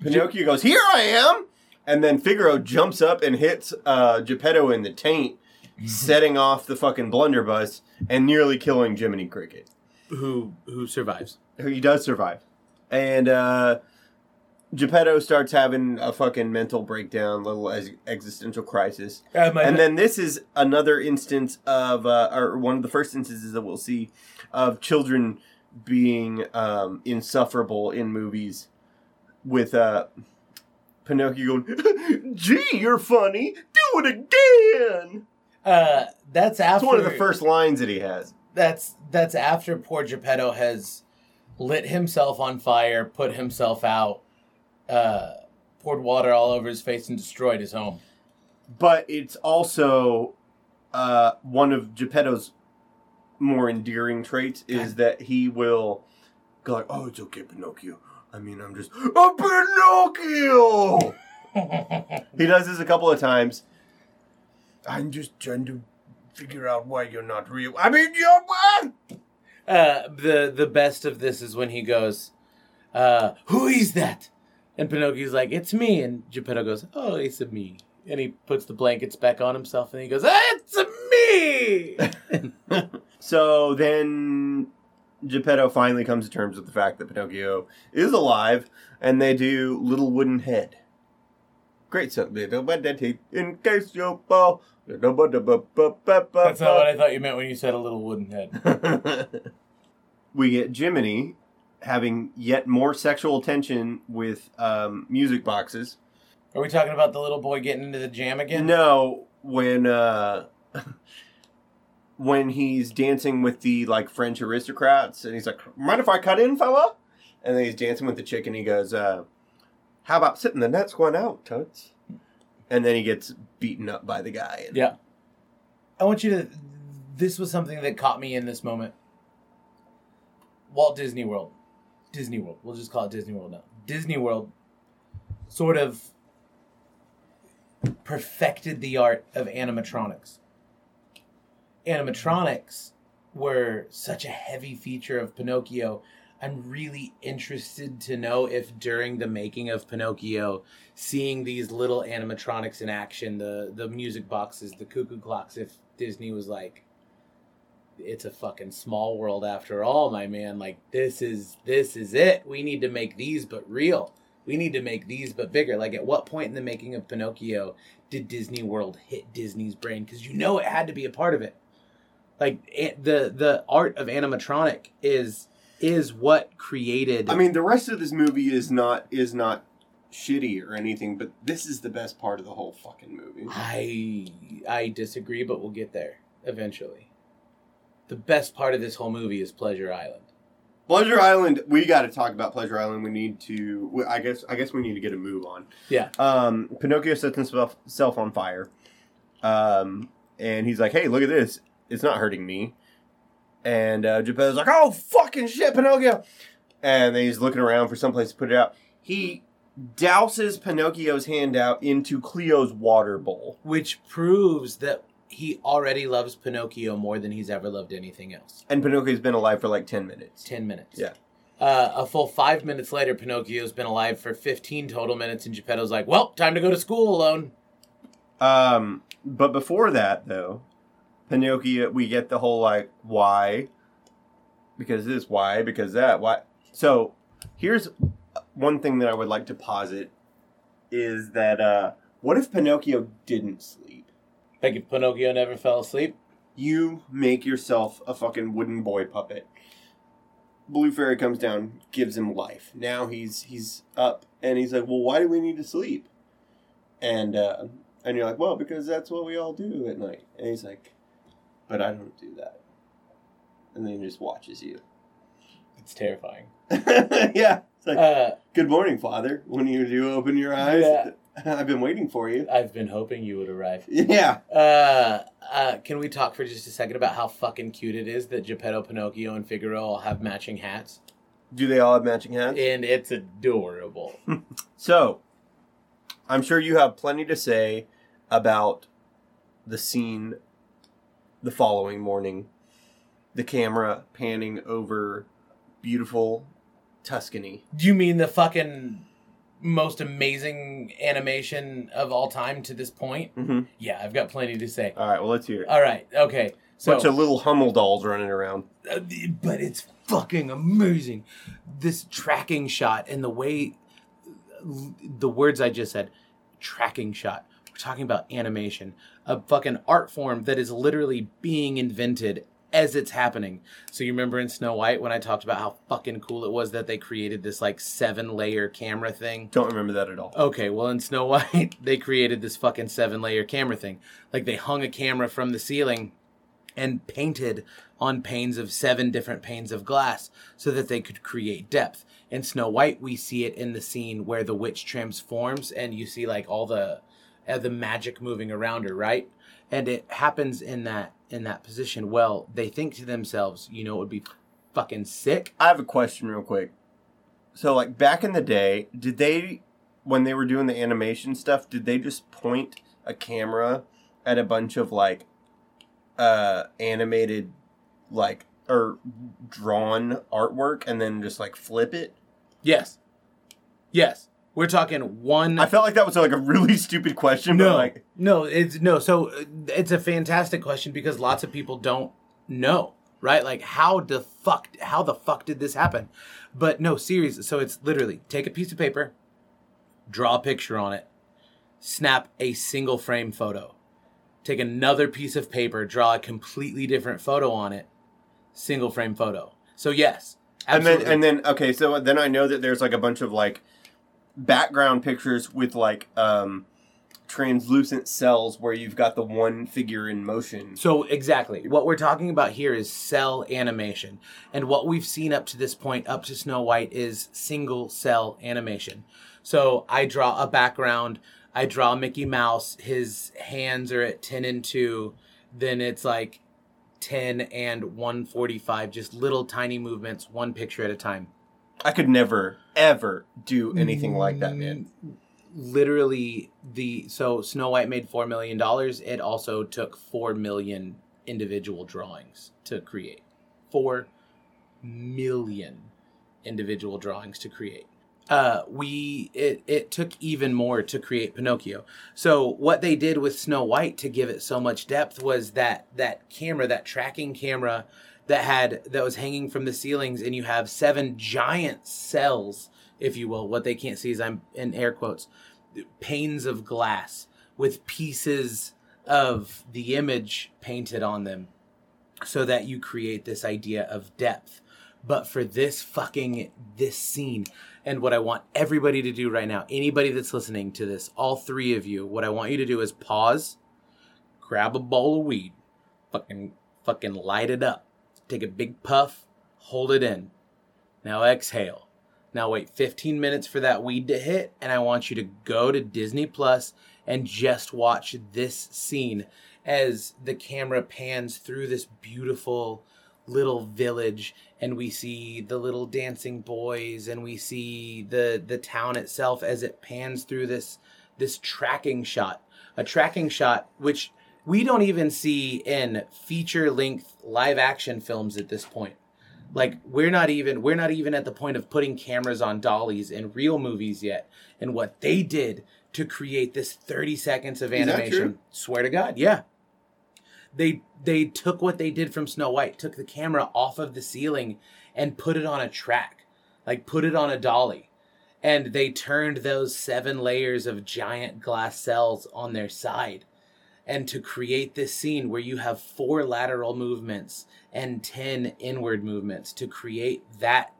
Pinocchio goes, "Here I am," and then Figaro jumps up and hits uh, Geppetto in the taint, setting off the fucking blunderbuss and nearly killing Jiminy Cricket. Who who survives? He does survive, and uh, Geppetto starts having a fucking mental breakdown, little ex- existential crisis. and then this is another instance of, uh, or one of the first instances that we'll see of children being um, insufferable in movies with uh, Pinocchio going, [LAUGHS] "Gee, you're funny. Do it again." Uh, that's after That's one of the first lines that he has. that's that's after poor Geppetto has lit himself on fire, put himself out, uh, poured water all over his face, and destroyed his home. But it's also uh, one of Geppetto's more endearing traits is that he will go like, "Oh, it's okay, Pinocchio. I mean, I'm just a Pinocchio." [LAUGHS] he does this a couple of times. I'm just trying to figure out why you're not real. I mean, you're what? Uh, the the best of this is when he goes, uh, "Who is that?" And Pinocchio's like, "It's me." And Geppetto goes, "Oh, it's a me." And he puts the blankets back on himself, and he goes, "It's a me." [LAUGHS] So then Geppetto finally comes to terms with the fact that Pinocchio is alive, and they do Little Wooden Head. Great song. Little wooden head, in case you fall. That's not what I thought you meant when you said a little wooden head. [LAUGHS] we get Jiminy having yet more sexual tension with um, music boxes. Are we talking about the little boy getting into the jam again? No, when uh, [LAUGHS] when he's dancing with the like French aristocrats, and he's like, "Mind if I cut in, fella?" And then he's dancing with the chick, and he goes, uh, "How about sitting the next one out, totes?" And then he gets beaten up by the guy. And Yeah. I want you to. This was something that caught me in this moment. Walt Disney World. Disney World. We'll just call it Disney World now. Disney World sort of perfected the art of animatronics. Animatronics were such a heavy feature of Pinocchio. I'm really interested to know if during the making of Pinocchio, seeing these little animatronics in action, the the music boxes, the cuckoo clocks, if Disney was like, it's a fucking small world after all, my man. Like this is this is it. We need to make these but real. We need to make these but bigger. Like at what point in the making of Pinocchio did Disney World hit Disney's brain? Because you know it had to be a part of it. Like it, the the art of animatronic is is what created. I mean, the rest of this movie is not is not shitty or anything, but this is the best part of the whole fucking movie. I I disagree, but we'll get there eventually. The best part of this whole movie is Pleasure Island. Pleasure Island. We got to talk about Pleasure Island. We need to. I guess. I guess we need to get a move on. Yeah. Um, Pinocchio sets himself on fire. Um, and he's like, "Hey, look at this. It's not hurting me." And uh, Geppetto's like, "Oh, fucking shit, Pinocchio!" And then he's looking around for someplace to put it out. He douses Pinocchio's hand out into Cleo's water bowl. Which proves that he already loves Pinocchio more than he's ever loved anything else. And Pinocchio's been alive for like 10 minutes. 10 minutes. Yeah. Uh, a full five minutes later, Pinocchio's been alive for 15 total minutes, and Geppetto's like, well, time to go to school alone. Um, but before that, though, Pinocchio, we get the whole like, why? Because this, why? Because that, why? So here's one thing that I would like to posit is that, uh, what if Pinocchio didn't sleep? Like if Pinocchio never fell asleep. You make yourself a fucking wooden boy puppet. Blue Fairy comes down, gives him life. Now he's he's up, and he's like, "Well, why do we need to sleep?" And uh, and you're like, "Well, because that's what we all do at night." And he's like, "But I don't do that." And then he just watches you. It's terrifying. [LAUGHS] yeah, it's like, Uh, "Good morning, Father." When you do open your eyes, Yeah. [LAUGHS] I've been waiting for you. I've been hoping you would arrive. Yeah, Uh, uh, can we talk for just a second about how fucking cute it is that Geppetto, Pinocchio, and Figaro all have matching hats? do they all have matching hats? And it's adorable. [LAUGHS] So, I'm sure you have plenty to say about the scene the following morning. The camera panning over beautiful Tuscany. Do you mean the fucking most amazing animation of all time to this point? Mm-hmm. Yeah, I've got plenty to say. All right, well, let's hear it. All right, okay. So, Bunch of little Hummel dolls running around. uh, but it's fucking amazing. This tracking shot and the way the words I just said, tracking shot. We're talking about animation, a fucking art form that is literally being invented as it's happening. So you remember in Snow White when I talked about how fucking cool it was that they created this like seven layer camera thing? Don't remember that at all. Okay, well in Snow White [LAUGHS] they created this fucking seven layer camera thing. Like they hung a camera from the ceiling and painted on panes of seven different panes of glass so that they could create depth. In Snow White, we see it in the scene where the witch transforms and you see like all the uh, the magic moving around her, right? And it happens in that in that position. Well, they think to themselves, you know, it would be fucking sick. I have a question, real quick. So, like, back in the day, did they, when they were doing the animation stuff, did they just point a camera at a bunch of, like, uh, animated, like, or drawn artwork and then just, like, flip it? Yes, yes, we're talking one. I felt like that was, like, a really [LAUGHS] stupid question, but, No, like, no, it's no. So uh, it's a fantastic question because lots of people don't know, right? Like how the fuck, how the fuck did this happen? But no, serious. So it's literally take a piece of paper, draw a picture on it, snap a single frame photo, take another piece of paper, draw a completely different photo on it, single frame photo. So yes, and then, absolutely. and then, okay, so then I know that there's, like, a bunch of, like, background pictures with, like, um, translucent cells where you've got the one figure in motion. So exactly, what we're talking about here is cell animation, and what we've seen up to this point, up to Snow White, is single cell animation. So I draw a background, I draw Mickey Mouse, his hands are at ten and two, then it's like ten and one forty five, just little tiny movements, one picture at a time. I could never, ever do anything like that, man. Literally, the so Snow White made four million dollars. It also took four million individual drawings to create. Four million individual drawings to create. Uh, we it it took even more to create Pinocchio. So what they did with Snow White to give it so much depth was that that camera, that tracking camera that had that was hanging from the ceilings, and you have seven giant cells, if you will. What they can't see is I'm in air quotes, panes of glass with pieces of the image painted on them, so that you create this idea of depth. But for this fucking this scene, and what I want everybody to do right now, anybody that's listening to this, all three of you, what I want you to do is pause, grab a bowl of weed, fucking fucking light it up, take a big puff, hold it in, Now exhale. Now wait 15 minutes for that weed to hit, and I want you to go to Disney Plus and just watch this scene as the camera pans through this beautiful little village and we see the little dancing boys and we see the the town itself as it pans through this this tracking shot a tracking shot which we don't even see in feature length live action films at this point like we're not even we're not even at the point of putting cameras on dollies in real movies yet and what they did to create this 30 seconds of animation swear to god yeah they they took what they did from Snow White, took the camera off of the ceiling and put it on a track, like put it on a dolly. And they turned those seven layers of giant glass cells on their side. And to create this scene where you have four lateral movements and 10 inward movements to create that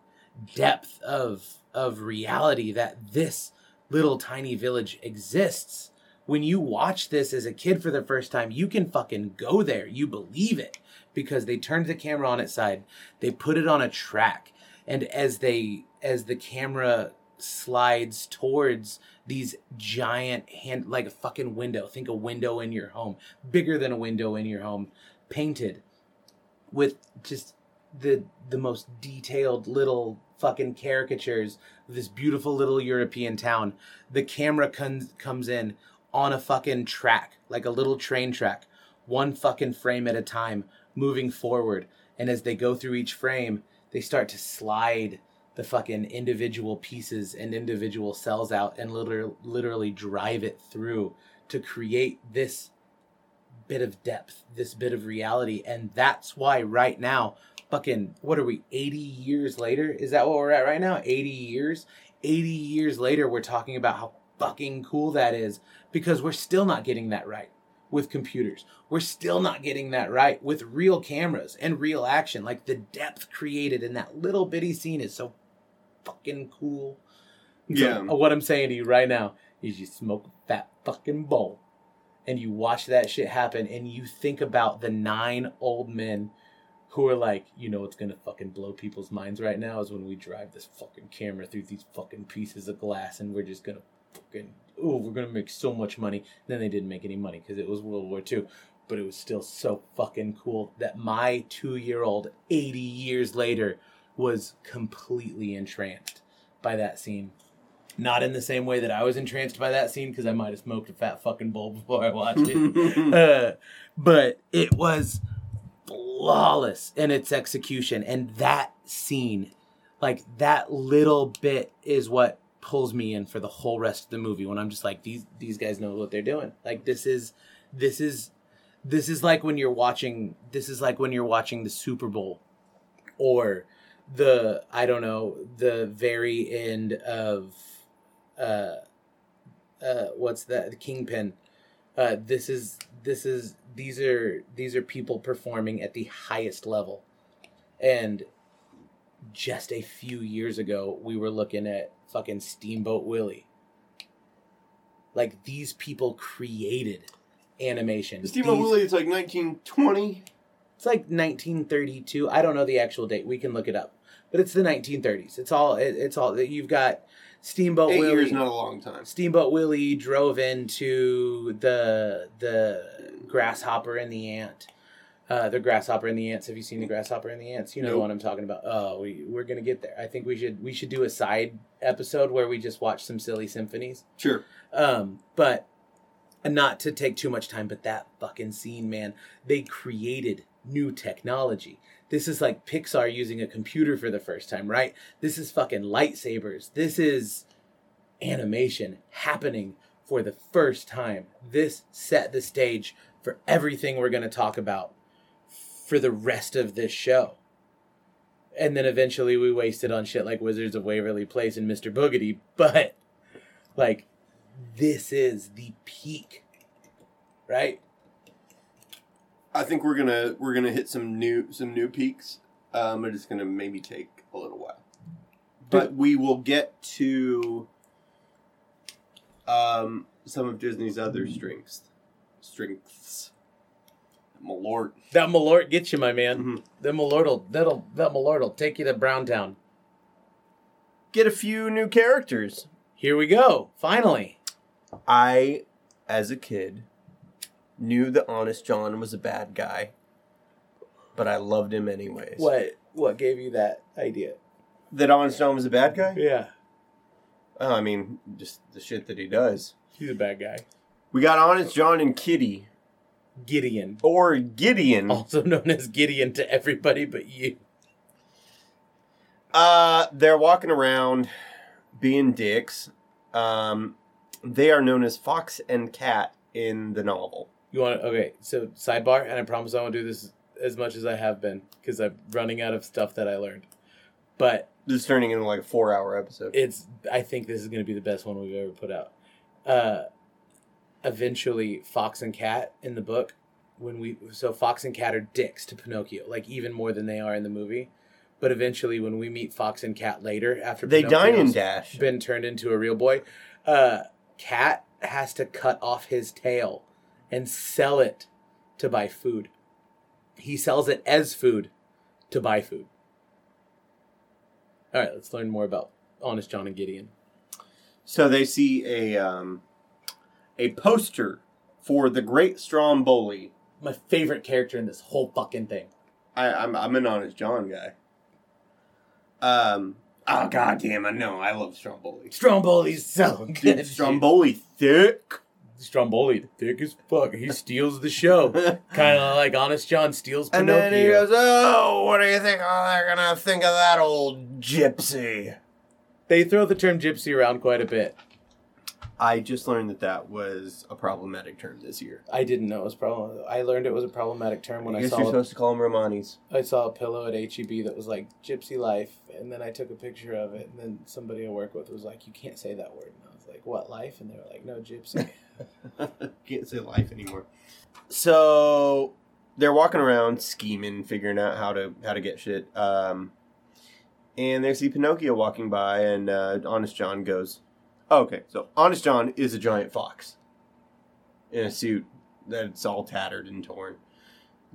depth of of reality that this little tiny village exists when you watch this as a kid for the first time, you can fucking go there. You believe it because they turned the camera on its side. They put it on a track. And as they as the camera slides towards these giant hand like a fucking window, think a window in your home, bigger than a window in your home, painted with just the the most detailed little fucking caricatures of this beautiful little European town. The camera comes comes in on a fucking track, like a little train track, one fucking frame at a time, moving forward. And as they go through each frame, they start to slide the fucking individual pieces and individual cells out and literally, literally drive it through to create this bit of depth, this bit of reality. And that's why right now, fucking, what are we, 80 years later? Is that what we're at right now? 80 years? 80 years later, we're talking about how fucking cool that is because we're still not getting that right with computers. We're still not getting that right with real cameras and real action. Like the depth created in that little bitty scene is so fucking cool. So, Yeah. uh, what I'm saying to you right now is you smoke a fat fucking bowl and you watch that shit happen and you think about the nine old men who are like, you know what's gonna fucking blow people's minds right now is when we drive this fucking camera through these fucking pieces of glass and we're just gonna fucking oh we're gonna make so much money. then they didn't make any money because it was World War II. But it was still so fucking cool that my two year old 80 years later was completely entranced by that scene. Not in the same way that I was entranced by that scene because I might have smoked a fat fucking bowl [LAUGHS] before I watched it. [LAUGHS] uh, but it was flawless in its execution. And that scene, like that little bit, is what pulls me in for the whole rest of the movie. When I'm just like, these these guys know what they're doing. Like this is this is this is like when you're watching this is like when you're watching the Super Bowl or the I don't know the very end of uh uh what's that the Kingpin uh this is this is these are these are people performing at the highest level and just a few years ago we were looking at fucking Steamboat Willie like these people created animation Steamboat These- Willie, it's like 1920. it's like 1932. I don't know the actual date. We can look it up. But it's the 1930s. It's all. It, it's all. that You've got Steamboat Eight Willie. years, not a long time. Steamboat Willie drove into the the grasshopper and the ant. Uh, the grasshopper and the ants. Have you seen the grasshopper and the ants? You know the Nope. one I'm talking about. Oh, we we're gonna get there. I think we should we should do a side episode where we just watch some silly symphonies. Sure. Um, but and not to take too much time, but that fucking scene, man, they created new technology. This is like Pixar using a computer for the first time, right? This is fucking lightsabers. This is animation happening for the first time. This set the stage for everything we're going to talk about for the rest of this show. And then eventually we wasted on shit like Wizards of Waverly Place and Mr. Boogedy, but like this is the peak. Right? I think we're gonna we're gonna hit some new some new peaks. Um, but it's gonna maybe take a little while. But we will get to um, some of Disney's other strengths. Strengths. Malort. That Malort gets you, my man. Mhm. That Malort will that'll that Malort will take you to Browntown. get a few new characters. Here we go. Finally. I, as a kid, knew that Honest John was a bad guy, but I loved him anyways. What what gave you that idea? That Honest John was a bad guy? Yeah. Oh, I mean, just the shit that he does. He's a bad guy. We got Honest John and Kitty, Gideon. or Gideon. Also known as Gideon to everybody but you. Uh, they're walking around being dicks. Um, they are known as Fox and Cat in the novel. You want okay, so sidebar, and I promise I won't do this as much as I have been, because I'm running out of stuff that I learned. But This is turning into like a four hour episode. it's I think this is gonna be the best one we've ever put out. Uh eventually Fox and Cat in the book, when we so Fox and Cat are dicks to Pinocchio, like even more than they are in the movie. But eventually when we meet Fox and Cat later after they dine and dash. been turned into a real boy, uh Cat has to cut off his tail and sell it to buy food. He sells it as food to buy food. All right, let's learn more about Honest John and Gideon. So they see a um, a poster for the Great Stromboli. My favorite character in this whole fucking thing. I, I'm I'm an honest John guy. Um. Oh god damn! I know. I love Stromboli. Stromboli's so Dude, good. Stromboli thick. Stromboli, thick as fuck. He steals the show. [LAUGHS] kind of like Honest John steals And Pinocchio. then he goes, "Oh, what do you think? Oh, they're gonna think of that old gypsy." they throw the term gypsy around quite a bit. I just learned that that was a problematic term this year. I didn't know it was problem. I learned it was a problematic term when I I, saw you're a, supposed to call them Romanis. I saw a pillow at HEB that was like gypsy life, and then I took a picture of it, and then somebody I work with was like, "You can't say that word," and like, "What life?" And they were like, "No, gypsy." [LAUGHS] Can't say life anymore. So they're walking around scheming, figuring out how to how to get shit. Um, and they see Pinocchio walking by, and uh, Honest John goes, oh, "Okay, so Honest John is a giant fox in a suit that's all tattered and torn.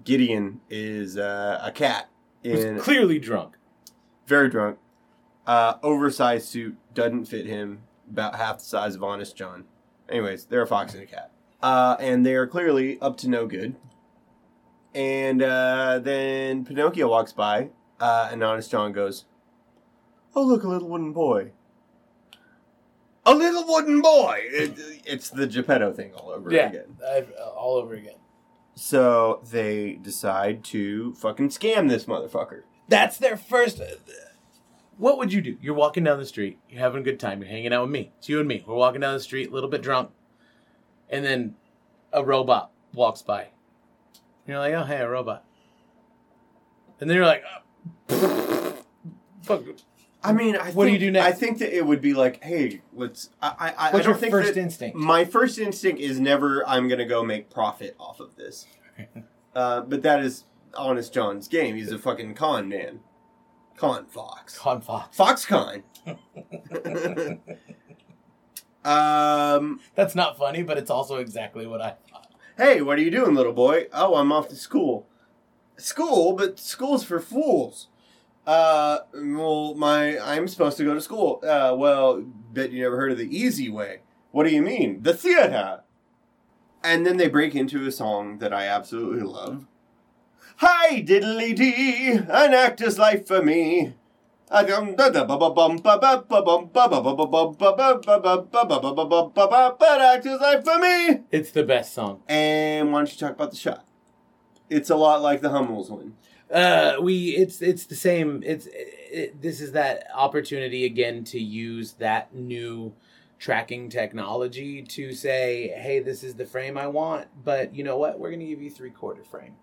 Gideon is uh, a cat in was clearly drunk. very drunk. Uh, oversized suit doesn't fit him. About half the size of Honest John. Anyways, they're a fox and a cat. Uh, and they are clearly up to no good. And uh, then Pinocchio walks by, uh, and Honest John goes, "Oh, look, a little wooden boy." A little wooden boy. It, it's the Geppetto thing all over Yeah, again. I've, uh, all over again. So they decide to fucking scam this motherfucker. That's their first. What would you do? You're walking down the street. You're having a good time. You're hanging out with me. It's you and me. We're walking down the street, a little bit drunk, and then a robot walks by. You're like, oh hey, a robot. And then you're like, oh, [LAUGHS] fuck. I mean, I What do you do next? I think that it would be like, hey, let's. I, I, I, I What's your think first instinct? My first instinct is never, I'm gonna go make profit off of this. [LAUGHS] uh, but that is honest John's game. He's a fucking con man, con fox, Con Fox. Foxconn. [LAUGHS] um. That's not funny, but it's also exactly what I thought. Hey, what are you doing, little boy? Oh, I'm off to school. School, but school's for fools. Uh, well, my I'm supposed to go to school. Uh, well, bet you never heard of the easy way. What do you mean? The theater. And then they break into a song that I absolutely love. Hi, diddly dee, an actor's life for me. An actor's life for me. It's the best song. And why don't you talk about the shot? It's a lot like the Hummels one. Uh, we it's it's the same. It's it, this is that opportunity again to use that new tracking technology to say, hey, this is the frame I want, but you know what? We're gonna give you three quarter frame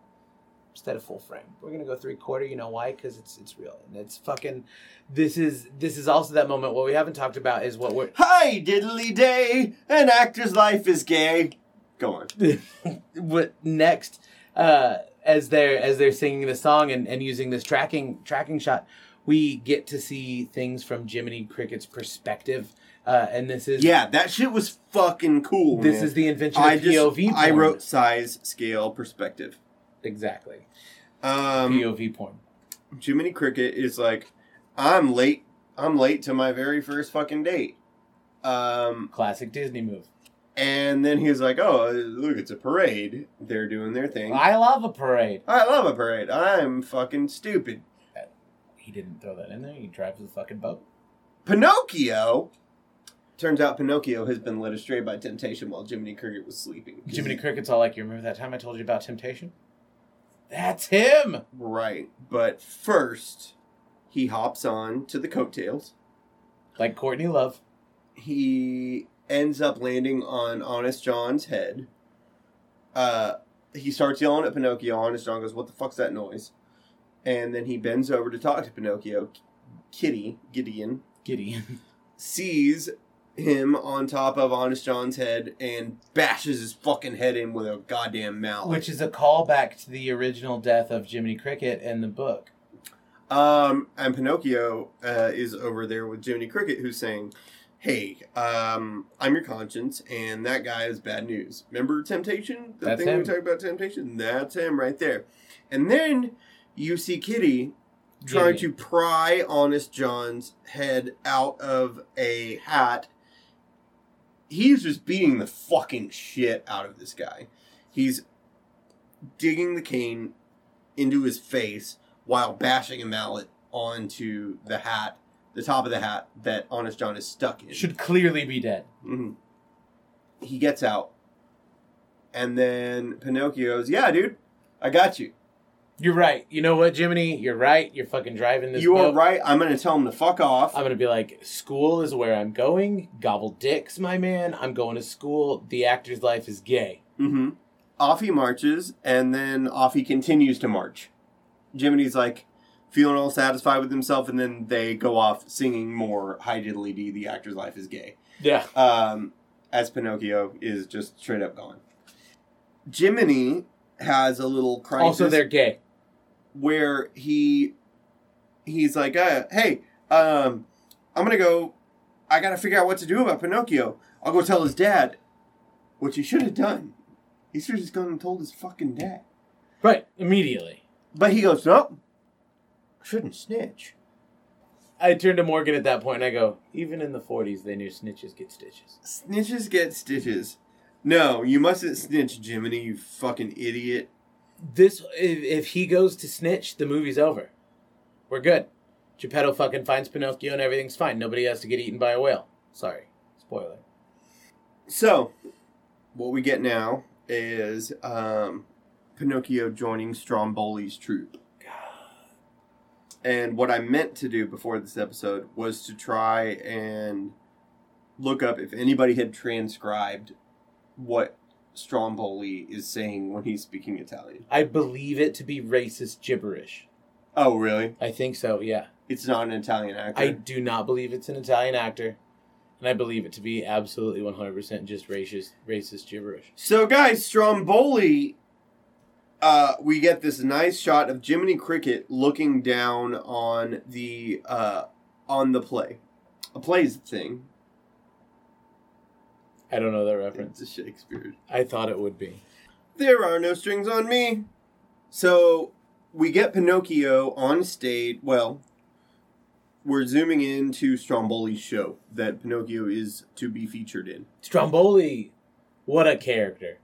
instead of full frame. We're gonna go three quarter. You know why? Because it's it's real and it's fucking. This is this is also that moment. What we haven't talked about is what we're Hi, diddly day, an actor's life is gay. Go on. [LAUGHS] what next uh as they're as they're singing the song and, and using this tracking tracking shot we get to see things from jiminy cricket's perspective uh and this is Yeah, that shit was fucking cool. this man. is the invention I of just pov I wrote size, scale, perspective. Exactly Um, pov porn Jiminy Cricket is like, I'm late I'm late to my very first fucking date. Um, Classic Disney move. and then he's like, oh, look, it's a parade. They're doing their thing. I love a parade. I love a parade. I'm fucking stupid. He didn't throw that in there. He drives the fucking boat. Pinocchio. Turns out Pinocchio has been led astray by temptation while Jiminy Cricket was sleeping. Jiminy Cricket's all like, you remember that time I told you about temptation? That's him. Right. But first, he hops on to the coattails. Like Courtney Love. He ends up landing on Honest John's head. Uh, he starts yelling at Pinocchio. Honest John goes, What the fuck's that noise? And then he bends over to talk to Pinocchio. Kitty, Gideon, Gideon. sees him on top of Honest John's head and bashes his fucking head in with a goddamn mallet. Which is a callback to the original death of Jiminy Cricket in the book. Um, and Pinocchio uh, is over there with Jiminy Cricket, who's saying, "Hey, um, I'm your conscience, and that guy is bad news. Remember Temptation? The That's thing we talked about Temptation. That's him right there. And then you see Kitty trying Gideon. to pry Honest John's head out of a hat. He's just beating the fucking shit out of this guy. He's digging the cane into his face while bashing a mallet onto the hat, the top of the hat that Honest John is stuck in. Should clearly be dead. Mhm. He gets out. And then Pinocchio goes, Yeah, dude, I got you. You're right. You know what, Jiminy? You're right. You're fucking driving this you are right. I'm going to tell him to fuck off. I'm gonna be like, school is where I'm going. Gobble dicks, my man. I'm going to school. The actor's life is gay. Mm-hmm. Off he marches, and then off he continues to march. Jiminy's like feeling all satisfied with himself, and then they go off singing more Hi Diddly Dee, the actor's life is gay. Yeah. Um, as Pinocchio is just straight up gone. Jiminy has a little crisis Also, they're gay. Where he he's like, uh, "Hey, um, I'm gonna go. I gotta figure out what to do about Pinocchio. I'll go tell his dad." Which he should have done. He should have just gone and told his fucking dad. Right. Immediately. But he goes, "No, I shouldn't snitch." I turn to Morgan at that point and I go, even in the 40s, they knew snitches get stitches. Snitches get stitches. No, you mustn't snitch, Jiminy. You fucking idiot. This, if, if he goes to snitch, the movie's over. We're good. Geppetto fucking finds Pinocchio and everything's fine. Nobody has to get eaten by a whale. Sorry. Spoiler. So, what we get now is um, Pinocchio joining Stromboli's troop. And what I meant to do before this episode was to try and look up if anybody had transcribed what Stromboli is saying when he's speaking Italian. I believe it to be racist gibberish. Oh, really? I think so, yeah. It's not an Italian actor. I do not believe it's an Italian actor. And I believe it to be absolutely 100% just racist, racist gibberish. So, guys, Stromboli, uh, we get this nice shot of Jiminy Cricket looking down on the uh, on the play. A play's thing. I don't know that It's reference. a Shakespeare. I thought it would be. There are no strings on me. So we get Pinocchio on stage. Well, we're zooming into Stromboli's show that Pinocchio is to be featured in. Stromboli, what a character.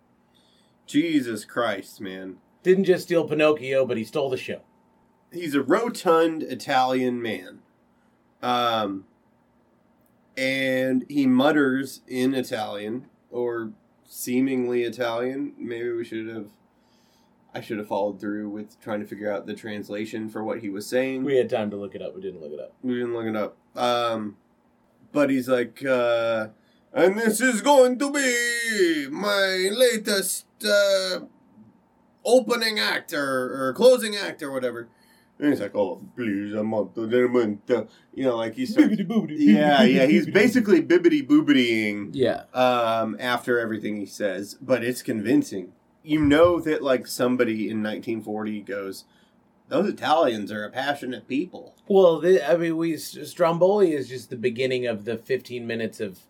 Jesus Christ, man. Didn't just steal Pinocchio, but he stole the show. he's a rotund Italian man. Um, and he mutters in Italian or seemingly Italian. Maybe we should have. I should have followed through with trying to figure out the translation for what he was saying. We had time to look it up. We didn't look it up. We didn't look it up. Um, but he's like, uh, and this is going to be my latest uh, opening act or, or closing act or whatever. And he's like, oh, please, I'm on the You know, like he's yeah, yeah. He's basically bibbity boobitying Yeah. um, after everything he says, but it's convincing. You know that like somebody in 1940 goes, those Italians are a passionate people. Well, th I mean, we Stromboli is just the beginning of the 15 minutes of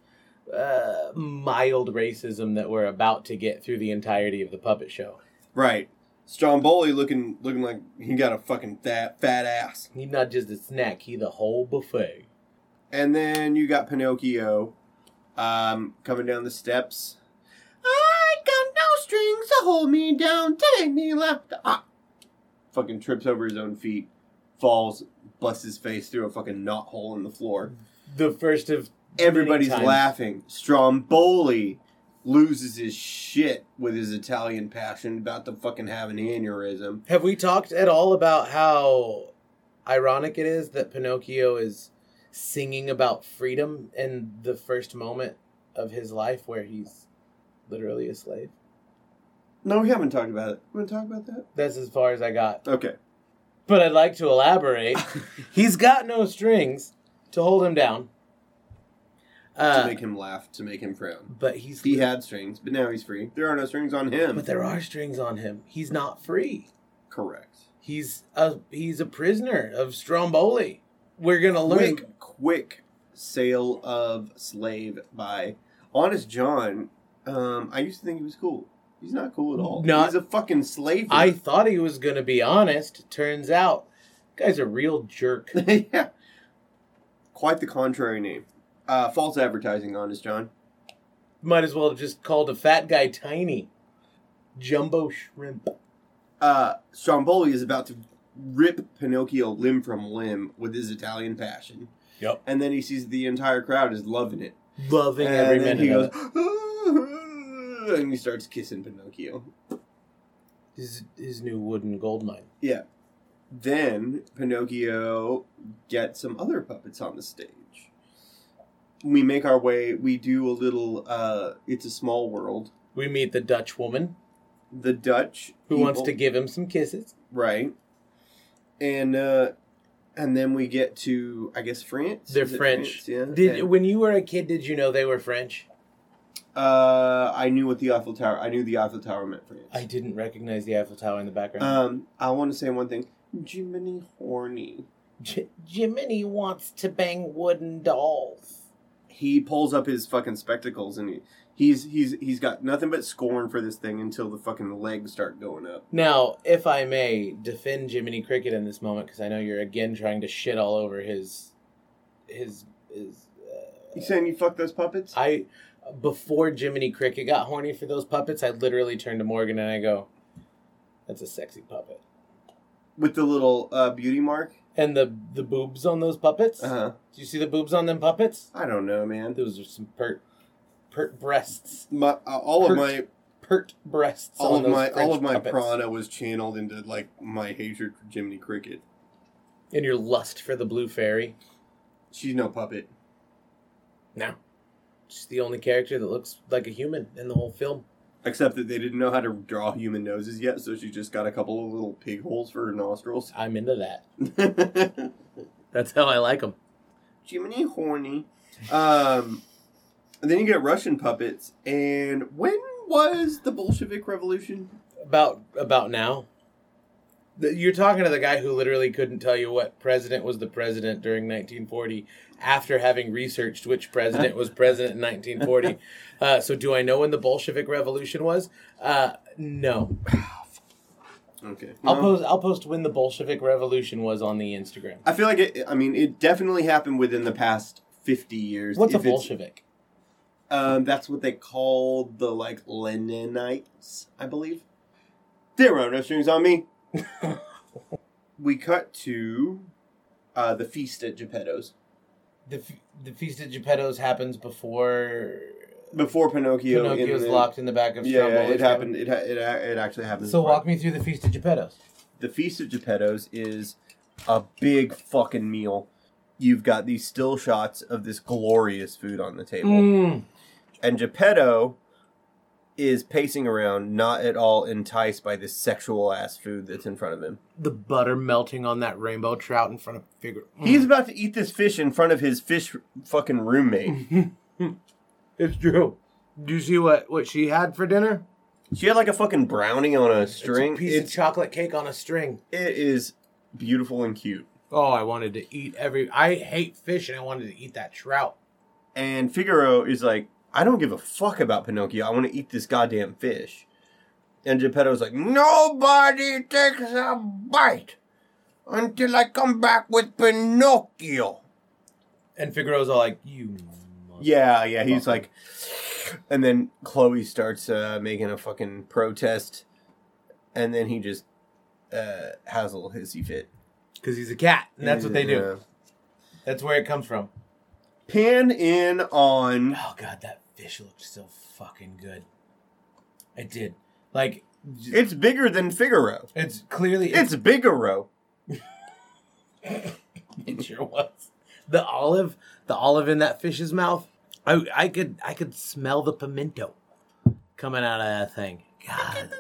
uh, mild racism that we're about to get through the entirety of the puppet show. Right. Stromboli looking looking like he got a fucking fat fat ass. He's not just a snack; he the whole buffet. And then you got Pinocchio um, coming down the steps. I got no strings to hold me down, to make me laugh. Ah. Fucking trips over his own feet, falls, busts his face through a fucking knot hole in the floor. The first of Everybody's laughing. Stromboli loses his shit with his Italian passion, about to fucking have an aneurysm. Have we talked at all about how ironic it is that Pinocchio is singing about freedom in the first moment of his life where he's literally a slave? No, we haven't talked about it. We want to talk about that? That's as far as I got. Okay. But I'd like to elaborate. [LAUGHS] he's got no strings to hold him down. Uh, to make him laugh, to make him frown. but he's He had strings, but now he's free. There are no strings on him. but there are strings on him. He's not free. Correct. He's a he's a prisoner of Stromboli. We're gonna learn. Quick, quick sale of slave by Honest John. Um, I used to think he was cool. He's not cool at all. Not- He's a fucking slave. I thought he was gonna be honest. Turns out, guy's a real jerk. [LAUGHS] yeah. Quite the contrary name. Uh, false advertising, Honest John. Might as well have just called a fat guy tiny. Jumbo shrimp. Uh, Stromboli is about to rip Pinocchio limb from limb with his Italian passion. Yep. And then he sees the entire crowd is loving it. Loving and every minute he goes, it. and he starts kissing Pinocchio. His, his new wooden gold mine. Yeah. Then Pinocchio gets some other puppets on the stage. We make our way. We do a little. uh It's a small world. We meet the Dutch woman The Dutch who wants to give him some kisses. right, and uh and then we get to I guess France. They're French. France? Yeah. Did And, when you were a kid, did you know they were French? uh, I knew what the Eiffel Tower. I knew the Eiffel Tower meant France. I didn't recognize the Eiffel Tower in the background. Um, I want to say one thing. Jiminy horny. J- Jiminy wants to bang wooden dolls. He pulls up his fucking spectacles and he, he's he's he's got nothing but scorn for this thing until the fucking legs start going up. Now, if I may defend Jiminy Cricket in this moment, because I know you're again trying to shit all over his, his, his. You Uh, saying you fuck those puppets? I before Jiminy Cricket got horny for those puppets, I literally turned to Morgan and I go, "That's a sexy puppet." With the little uh, beauty mark? And the the boobs on those puppets. Uh huh. Do you see the boobs on them puppets? I don't know, man. Those are some pert, pert breasts. My, uh, all of my Pert breasts. all of my all of my puppets. prana was channeled into like my hatred for Jiminy Cricket. and your lust for the blue fairy. She's no puppet. No, she's the only character that looks like a human in the whole film. Except that they didn't know how to draw human noses yet, so she just got a couple of little pig holes for her nostrils. I'm into that. [LAUGHS] That's how I like them. Jiminy horny. Um, and then you get Russian puppets. And when was the Bolshevik Revolution? About about now. You're talking to the guy who literally couldn't tell you what president was the president during 1940 after having researched which president was president in 1940. [LAUGHS] Uh, so, do I know when the Bolshevik Revolution was? Uh, no. Okay. I'll post. I'll post when the Bolshevik Revolution was on the Instagram. I feel like it. I mean, it definitely happened within the past fifty years. What's a Bolshevik? Um, that's what they called the like Leninites, I believe. There are no strings on me. We cut to uh, the feast at Geppetto's The f- the feast at Geppetto's happens before before Pinocchio. in Pinocchio's the- locked in the back of Yeah, yeah, it happened. It, ha- it it actually happened. So walk me through the feast at Geppetto's. the feast at Geppetto's is a big fucking meal. You've got these still shots of this glorious food on the table. Mm. And Geppetto is pacing around, not at all enticed by this sexual ass food that's in front of him. The butter melting on that rainbow trout in front of figure. Mm. He's about to eat this fish in front of his fish fucking roommate. [LAUGHS] It's true. Do you see what what she had for dinner? She had like a fucking brownie on a string. It's a piece It's, of chocolate cake on a string. it is beautiful and cute. Oh, I wanted to eat every. I hate fish, and I wanted to eat that trout. And Figaro is like, I don't give a fuck about Pinocchio. I want to eat this goddamn fish. And Geppetto's like, nobody takes a bite until I come back with Pinocchio. And Figaro's all like, "You." Yeah, yeah. He's like, and then Cleo starts uh, making a fucking protest, and then he just uh, has a little hissy fit. because he's a cat, and that's what they do. That's where it comes from. Pan in on Oh god, that fish looked so fucking good. It did. Like j- it's bigger than Figaro. it's clearly It's Bigaro. [LAUGHS] it sure was. The olive, the olive in that fish's mouth. I I could I could smell the pimento coming out of that thing. God.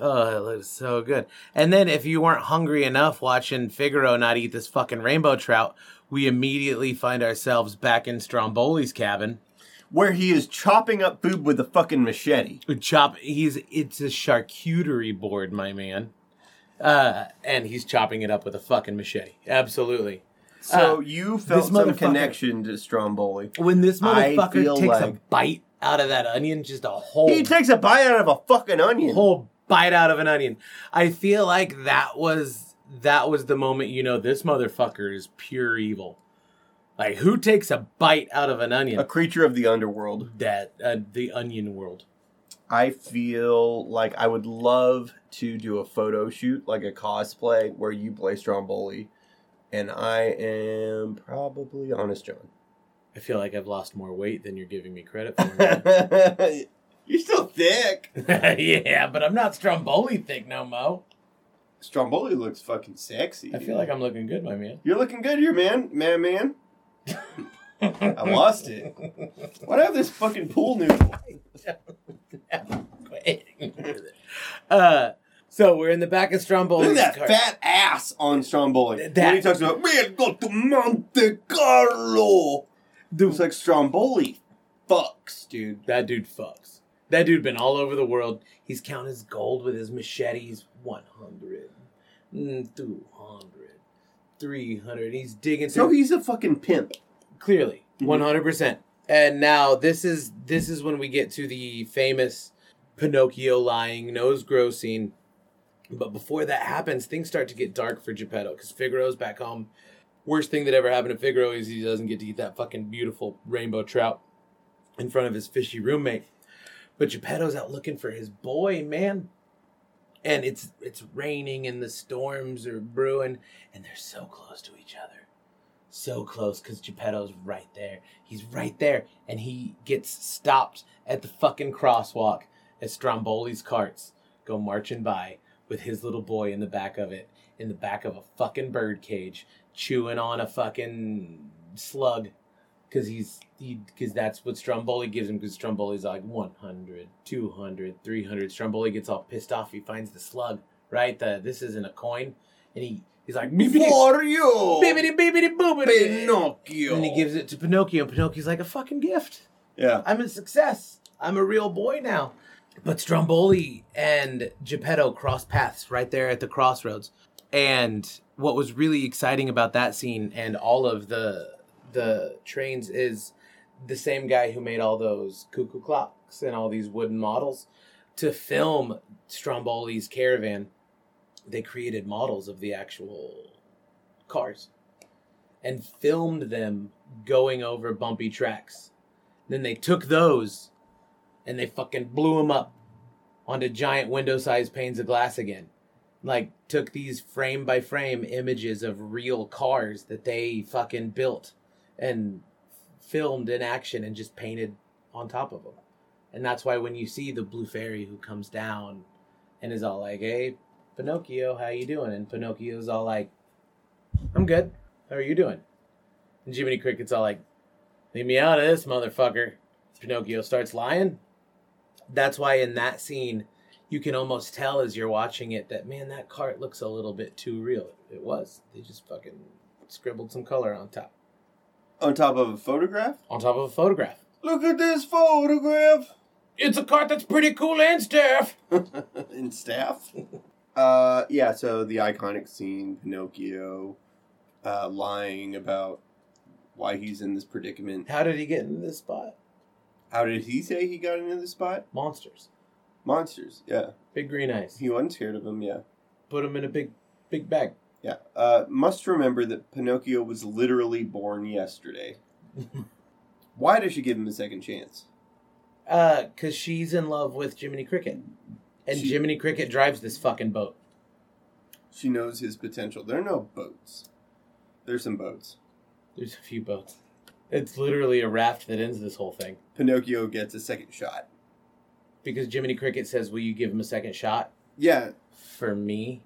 Oh, it looks so good. And then if you weren't hungry enough watching Figaro not eat this fucking rainbow trout, we immediately find ourselves back in Stromboli's cabin. Where he is chopping up food with a fucking machete. chop he's it's a charcuterie board my man uh and he's chopping it up with a fucking machete absolutely So Uh, you felt some connection to Stromboli. when this motherfucker takes a bite out of that onion just a whole He takes a bite out of a fucking onion. whole bite out of an onion i feel like that was that was the moment you know this motherfucker is pure evil like who takes a bite out of an onion A creature of the underworld. that uh, the onion world I feel like I would love to do a photo shoot, like a cosplay, where you play Stromboli, and I am probably Honest John. I feel like i've lost more weight than you're giving me credit for [LAUGHS] You're still thick. [LAUGHS] yeah, but I'm not Stromboli thick no mo. Stromboli looks fucking sexy. I feel like I'm looking good, my man. You're looking good here, man. Man, man. I [LAUGHS] lost it. What have this fucking pool noodle? uh, so we're in the back of Stromboli. Look at that car. fat ass on Stromboli. That- when he talks about, man, go to Monte Carlo. Dude, It's like Stromboli fucks, dude. that dude fucks. That dude been all over the world. He's counting his gold with his machetes. 100, mm, 200, 300. He's digging So he's a fucking pimp. clearly Mhm. 100% and now this is this is when we get to the famous pinocchio lying nose grow scene but before that happens things start to get dark for geppetto because figaro's back home worst thing that ever happened to figaro is he doesn't get to eat that fucking beautiful rainbow trout in front of his fishy roommate. But geppetto's out looking for his boy man. And it's it's raining and the storms are brewing and they're so close to each other. So close because Geppetto's right there. He's right there, and he gets stopped at the fucking crosswalk as Stromboli's carts go marching by with his little boy in the back of it, in the back of a fucking bird cage, chewing on a fucking slug. Cause he's he because that's what Stromboli gives him. Because Stromboli's like 100, 200, 300. Stromboli gets all pissed off. He finds the slug. Right, the this isn't a coin, and he he's like "Beepity, For you, Bibbidi bibbidi boobidi. Pinocchio. And he gives it to Pinocchio. and Pinocchio's like a fucking gift. Yeah. I'm a success. I'm a real boy now. But Stromboli and Geppetto cross paths right there at the crossroads. And what was really exciting about that scene and all of the the trains is the same guy who made all those cuckoo clocks and all these wooden models to film Stromboli's caravan. They created models of the actual cars and filmed them going over bumpy tracks. Then they took those and they fucking blew them up onto giant window-sized panes of glass again. Like took these frame by frame images of real cars that they fucking built and filmed in action and just painted on top of them. And that's why when you see the blue fairy who comes down and is all like, "Hey, Pinocchio, how you doing?" and Pinocchio's all like, "I'm good. How are you doing?" And Jiminy Cricket's all like, "Leave me out of this, motherfucker." Pinocchio starts lying. That's why in that scene, you can almost tell as you're watching it that man, that cart looks a little bit too real. It was. They just fucking scribbled some color on top, On top of a photograph? on top of a photograph. Look at this photograph. It's a cart that's pretty cool and staff [LAUGHS] and staff. Uh, yeah. So the iconic scene, Pinocchio, uh, lying about why he's in this predicament. How did he get into this spot? How did he say he got into this spot? Monsters, Monsters. Yeah, big green eyes. he wasn't scared of them. Yeah. Put him in a big, big bag. Yeah. Uh, must remember that Pinocchio was literally born yesterday. [LAUGHS] Why does she give him a second chance? Uh, cause she's in love with Jiminy Cricket, and She- Jiminy Cricket drives this fucking boat. She knows his potential. There are no boats. There's some boats. There's a few boats. It's literally a raft that ends this whole thing. Pinocchio gets a second shot. Because Jiminy Cricket says, "Will you give him a second shot Yeah, for me?"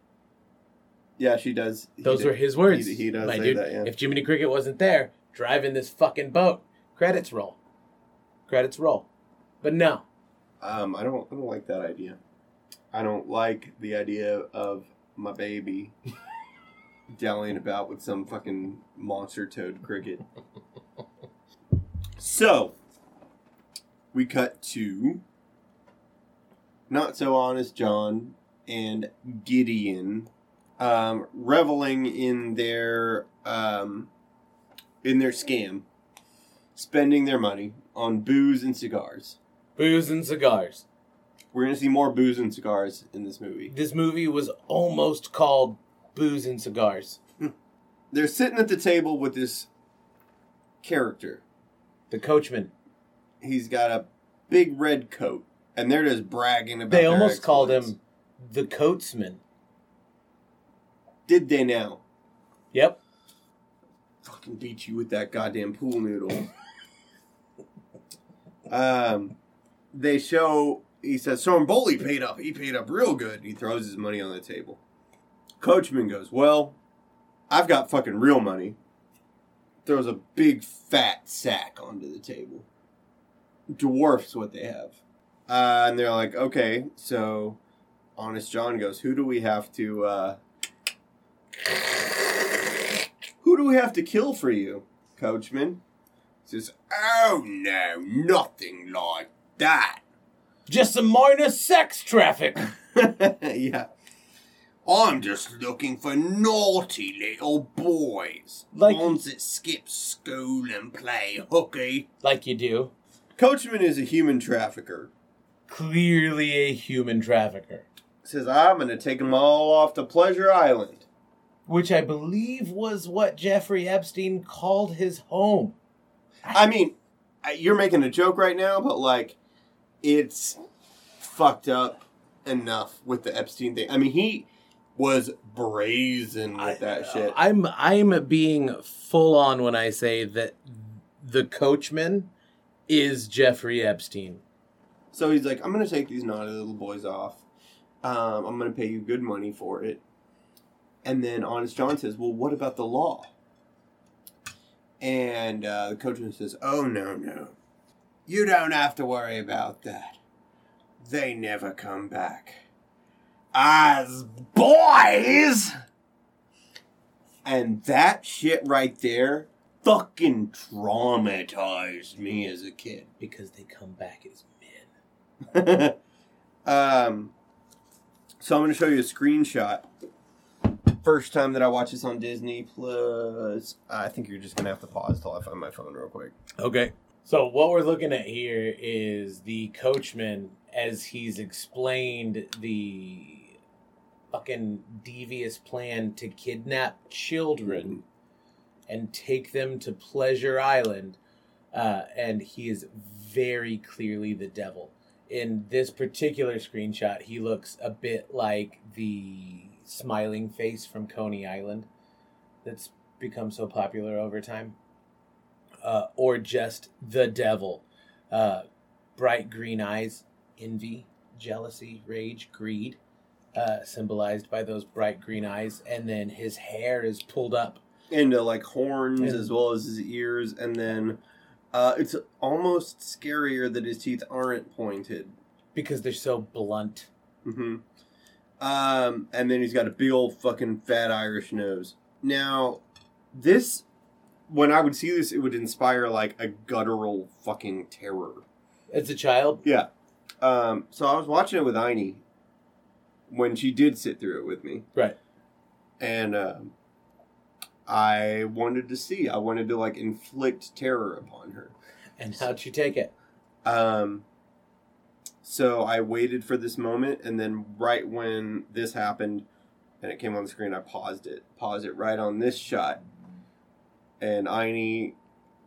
yeah, she does. He Those did- were his words. He, he does my say dude. that. Yeah. If Jiminy Cricket wasn't there driving this fucking boat, credits roll. Credits roll. But no, Um, I don't. I don't like that idea. I don't like the idea of my baby [LAUGHS] dallying about with some fucking monster toad cricket. [LAUGHS] So, we cut to not so honest John and Gideon um, reveling in their um, in their scam, spending their money on booze and cigars. booze and cigars. We're gonna see more booze and cigars in this movie. This movie was almost called Booze and Cigars. They're sitting at the table with this character. The coachman. He's got a big red coat, and they're just bragging about. It. They almost called him the coatsman. Did they now? Yep. Fucking beat you with that goddamn pool noodle. [LAUGHS] um, they show. He says, "So Bully paid up. He paid up real good." And he throws his money on the table. Coachman goes, "Well, I've got fucking real money." Throws a big fat sack onto the table. Dwarfs what they have. Uh, and they're like, "Okay, so." Honest John goes, "Who do we have to?" Uh, who do we have to kill for you, coachman? He says, "Oh no, nothing like that." Just some minor sex traffic. [LAUGHS] yeah. I'm just looking for naughty little boys. Like- ones that skip school and play hooky. like you do. Coachman is a human trafficker. Clearly a human trafficker. Says, I'm going to take them all off to Pleasure Island. Which I believe was what Jeffrey Epstein called his home. I mean, you're making a joke right now, but like, it's fucked up enough with the Epstein thing. I mean, he was brazen with that shit. I'm I'm being full on when I say that the coachman is Jeffrey Epstein. So he's like, I'm gonna take these naughty little boys off. Um, I'm gonna pay you good money for it. And then Honest John says, Well, what about the law? And uh, the coachman says, Oh, no, no. You don't have to worry about that. They never come back. As boys! And that shit right there fucking traumatized me as a kid. Because they come back as. [LAUGHS] um, so I'm going to show you a screenshot. First time that I watch this on Disney Plus. I think you're just going to have to pause till I find my phone real quick. Okay. So what we're looking at here is the coachman as he's explained the fucking devious plan to kidnap children and take them to Pleasure Island. Uh, and he is very clearly the devil. In this particular screenshot, he looks a bit like the smiling face from Coney Island that's become so popular over time uh, or just the devil. Uh, bright green eyes, envy, jealousy, rage, greed, uh, symbolized by those bright green eyes. And then his hair is pulled up. Into like horns And- as well as his ears. And then uh, it's almost scarier that his teeth aren't pointed. Because they're so blunt. hmm Um, and then he's got a big old fucking fat Irish nose. Now, this, when I would see this, it would inspire like a guttural fucking terror. As a child, Yeah. Um, so I was watching it with Aini when she did sit through it with me, right? and um, I wanted to see. I wanted to like inflict terror upon her. And how'd you take it? Um, so I waited for this moment, and then right when this happened, and it came on the screen. I paused it, paused it right on this shot, and Aini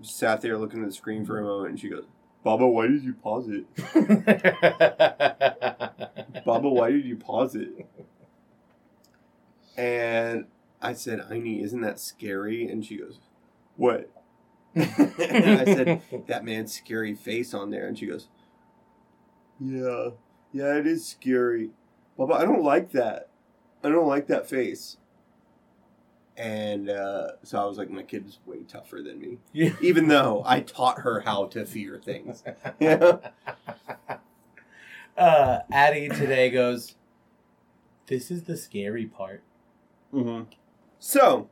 sat there looking at the screen for a moment, and she goes, "Baba, why did you pause it? [LAUGHS] Baba, why did you pause it?" And I said, "Aini, isn't that scary?" And she goes, "What?" and I said, [LAUGHS] "That man's scary face on there," and she goes, "Yeah, yeah, it is scary, Baba. I don't like that." I don't like that face. And uh, so I was like, my kid's way tougher than me. Yeah. [LAUGHS] Even though I taught her how to fear things. [LAUGHS] Yeah. uh, Addie today goes, This is the scary part. Mm-hmm. So,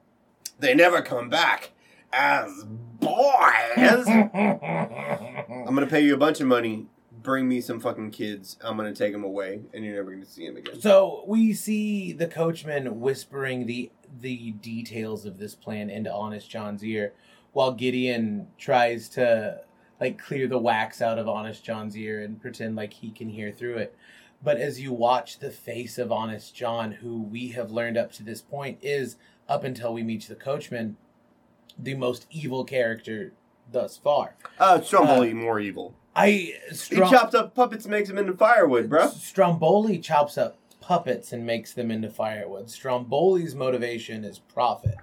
they never come back as boys. [LAUGHS] I'm to pay you a bunch of money. Bring me some fucking kids. I'm to take them away, and you're never to see them again. So we see the coachman whispering the the details of this plan into Honest John's ear, while Gideon tries to like clear the wax out of Honest John's ear and pretend like he can hear through it. But as you watch the face of Honest John, who we have learned up to this point is up until we meet the coachman, the most evil character thus far. Uh, Stromboli more evil. I He Strom- chopped up puppets and makes them into firewood, bro. Stromboli chops up puppets and makes them into firewood. Stromboli's motivation is profit.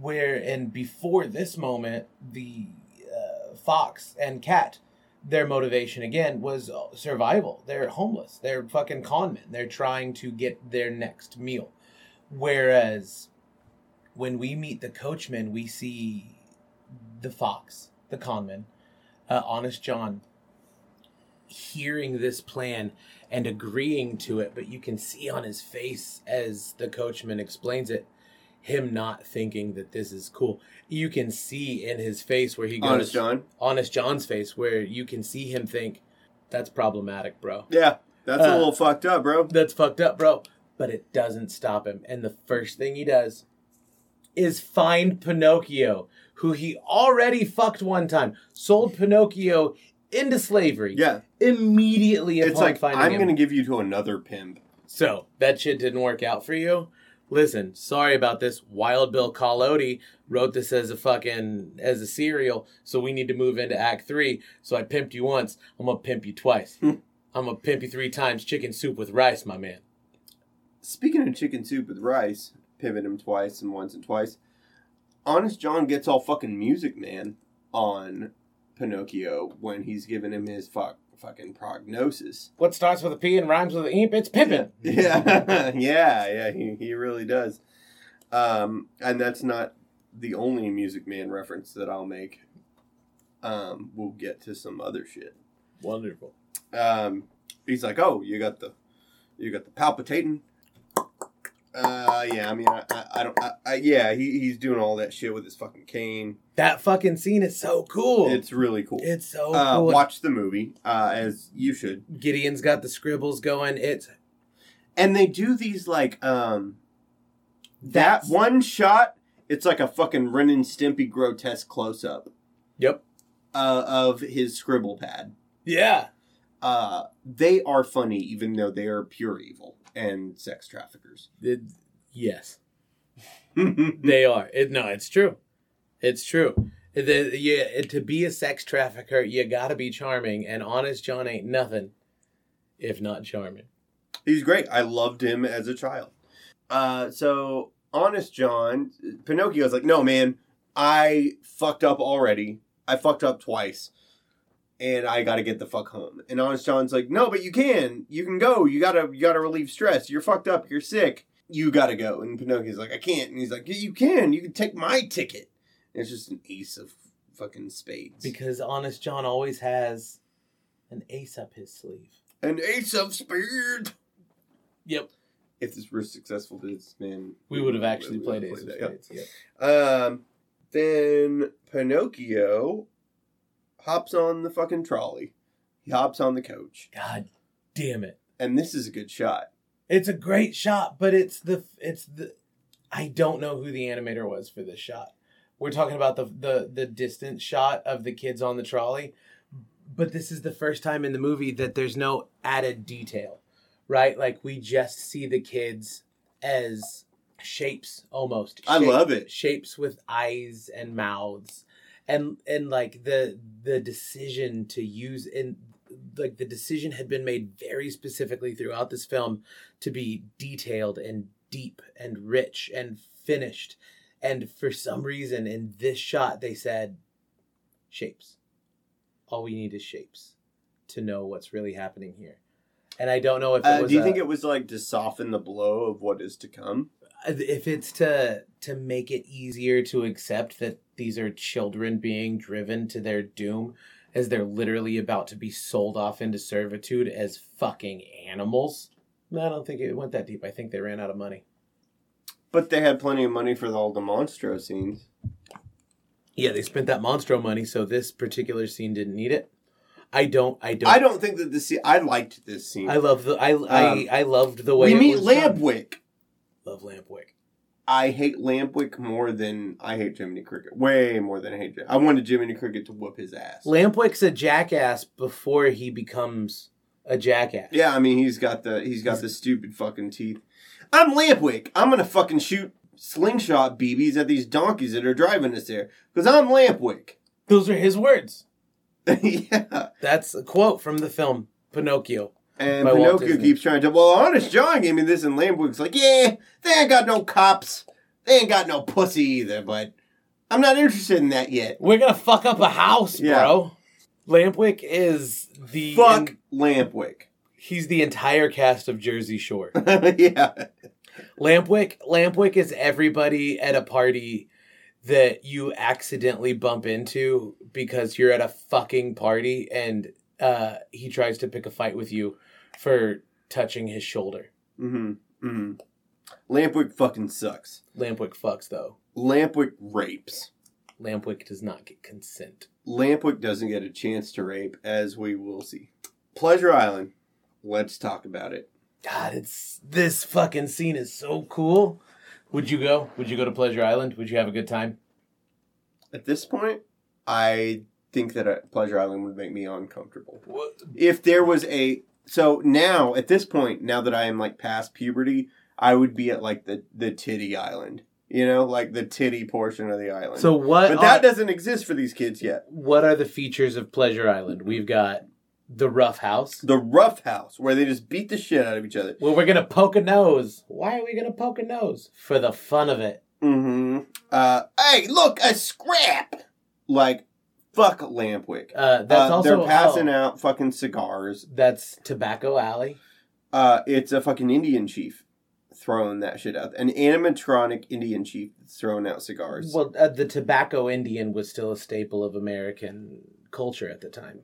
Where and before this moment, the uh, fox and cat, their motivation again was survival. They're homeless. They're fucking con men. They're trying to get their next meal. Whereas when we meet the coachman, we see the fox, the conman, uh, Honest John, hearing this plan and agreeing to it, but you can see on his face as the coachman explains it, him not thinking that this is cool. You can see in his face where he goes, Honest John. Honest John's face, where you can see him think, that's problematic, bro. Yeah, that's a Uh, little fucked up, bro. That's fucked up, bro. But it doesn't stop him. And the first thing he does is find Pinocchio, who he already fucked one time, sold Pinocchio into slavery Yeah, immediately it's upon like finding I'm him. gonna give you to another pimp. So that shit didn't work out for you. Listen, sorry about this. Wild Bill Collodi wrote this as a fucking as a serial, so we need to move into Act Three. So I pimped you once, I'm gonna pimp you twice. Hmm. I'm gonna pimp you three times. Chicken soup with rice, my man. Speaking of chicken soup with rice, pivot him twice and once and twice. Honest John gets all fucking music man on Pinocchio when he's giving him his fuck fucking prognosis. What starts with a P and rhymes with an imp? It's Pippin. [LAUGHS] Yeah, [LAUGHS] yeah, yeah. He he really does. Um, and that's not the only Music Man reference that I'll make. Um, we'll get to some other shit. Wonderful. Um, he's like, "Oh, you got the, you got the palpitating." Uh, yeah. I mean, I, I, I don't. I, I, yeah, he, he's doing all that shit with his fucking cane. That fucking scene is so cool. It's really cool. it's so uh, cool. watch the movie, uh, as you should. Gideon's got the scribbles going. It's And they do these like um that That's- one shot. It's like a fucking Ren and Stimpy grotesque close up yep. uh, of his scribble pad. Yeah. Uh, they are funny, even though they are pure evil and sex traffickers. It- yes. [LAUGHS] They are. It, no, it's true. It's true. The, yeah, to be a sex trafficker, you gotta be charming, and Honest John ain't nothing if not charming. He's great. I loved him as a child. Uh, so honest John, Pinocchio's like, no man, I fucked up already. I fucked up twice, and I got to get the fuck home. And honest John's like, no, but you can, you can go. You gotta, you gotta relieve stress. You're fucked up. You're sick. You gotta go. And Pinocchio's like, I can't. And he's like, yeah, you can. You can take my ticket. And it's just an ace of fucking spades. Because Honest John always has an ace up his sleeve. an ace of spades. Yep. If this were successful, this man, We would have actually played would've Ace of. Spades. Yep. Um, then Pinocchio hops on the fucking trolley. He hops on the coach, God damn it. and this is a good shot. It's a great shot, but it's the it's the I don't know who the animator was for this shot. We're talking about the the the distant shot of the kids on the trolley, but this is the first time in the movie that there's no added detail, right? Like we just see the kids as shapes almost. I love it. Shapes with eyes and mouths, and and like the the decision to use in like the decision had been made very specifically throughout this film to be detailed and deep and rich and finished. And for some reason, in this shot, they said shapes. All we need is shapes to know what's really happening here. And I don't know if it Uh, was do you a- think it was like to soften the blow of what is to come? if it's to to make it easier to accept that these are children being driven to their doom as they're literally about to be sold off into servitude as fucking animals. I don't think it went that deep. I think they ran out of money. But they had plenty of money for all the monstro scenes. Yeah, they spent that monstro money, so this particular scene didn't need it. I don't. I don't. I don't think that the scene. I liked this scene. I love the. I I, Um, I loved the way we it meet was done. Lampwick. Love Lampwick. I hate Lampwick more than I hate Jiminy Cricket. Way more than I hate. Jim- I wanted Jiminy Cricket to whoop his ass. Lampwick's a jackass before he becomes a jackass. Yeah, I mean he's got the he's got the stupid fucking teeth. I'm Lampwick. I'm gonna fucking shoot slingshot BBs at these donkeys that are driving us there because I'm Lampwick. Those are his words. [LAUGHS] yeah. That's a quote from the film Pinocchio. And By Walt Pinocchio Disney. keeps trying to. Well, Honest John gave me this, and Lampwick's like, yeah, they ain't got no cops. They ain't got no pussy either. But I'm not interested in that yet. We're gonna fuck up a house, Yeah. bro. Lampwick is the Fuck Lampwick. he's the entire cast of Jersey Shore. [LAUGHS] yeah. Lampwick Lampwick is everybody at a party that you accidentally bump into because you're at a fucking party and uh, he tries to pick a fight with you for touching his shoulder. Mm-hmm. Mm-hmm. Lampwick fucking sucks. Lampwick fucks though. Lampwick rapes. Lampwick does not get consent. Lampwick doesn't get a chance to rape, as we will see. Pleasure Island. Let's talk about it. God, it's this fucking scene is so cool. Would you go? Would you go to Pleasure Island? Would you have a good time? At this point, I think that uh, Pleasure Island would make me uncomfortable. What? if there was a so now at this point now that i am like past puberty i would be at like the the titty island you know like the titty portion of the island So what? but are, that doesn't exist for these kids yet what are the features of Pleasure Island? We've got the rough house. the rough house where they just beat the shit out of each other Well, we're gonna poke a nose. Why are we gonna poke a nose? For the fun of it. mm-hmm uh hey look a scrap like fuck lampwick Uh, that's Uh, also they're passing oh, out fucking cigars That's Tobacco Alley. uh it's a fucking indian chief throwing that shit out an animatronic indian chief throwing out cigars Well, uh, the tobacco Indian was still a staple of American culture at the time.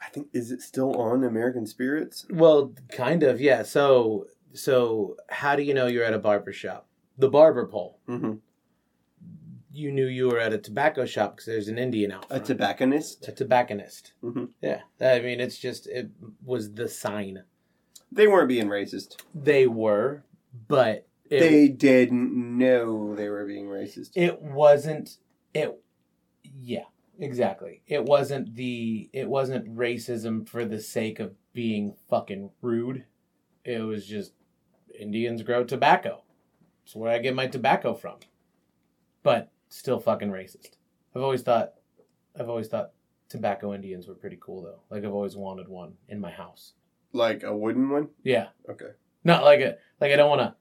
I think is it still on American Spirits? Well, kind of, yeah. So, so how do you know you're at a barber shop? The barber pole. Mm-hmm. You knew you were at a tobacco shop because there's an Indian out front. A tobacconist. a tobacconist. Mhm. Yeah, I mean, it's just it was the sign. They weren't being racist. They were, but it, they didn't know they were being racist. it wasn't it. Yeah, exactly. It wasn't the it wasn't racism for the sake of being fucking rude. It was just Indians grow tobacco. It's where I get my tobacco from. But still fucking racist. I've always thought I've always thought tobacco Indians were pretty cool though. Like I've always wanted one in my house. like a wooden one. Yeah. Okay. Not like a like I don't want to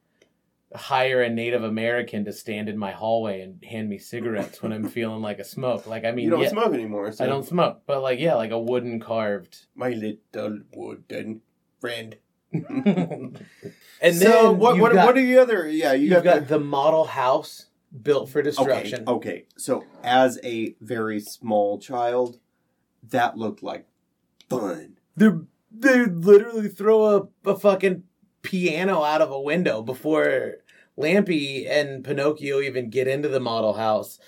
hire a Native American to stand in my hallway and hand me cigarettes when I'm [LAUGHS] feeling like a smoke. Like I mean, you don't yeah, smoke anymore. So I don't smoke, but like yeah, like a wooden carved. My little wooden friend. [LAUGHS] [LAUGHS] and so then what? What? got, what are the other? Yeah, you you've got, got the model house built for the, okay. destruction. Okay. So as a very small child, that looked like fun. They they literally throw a, a fucking piano out of a window before Lampy and Pinocchio even get into the model house.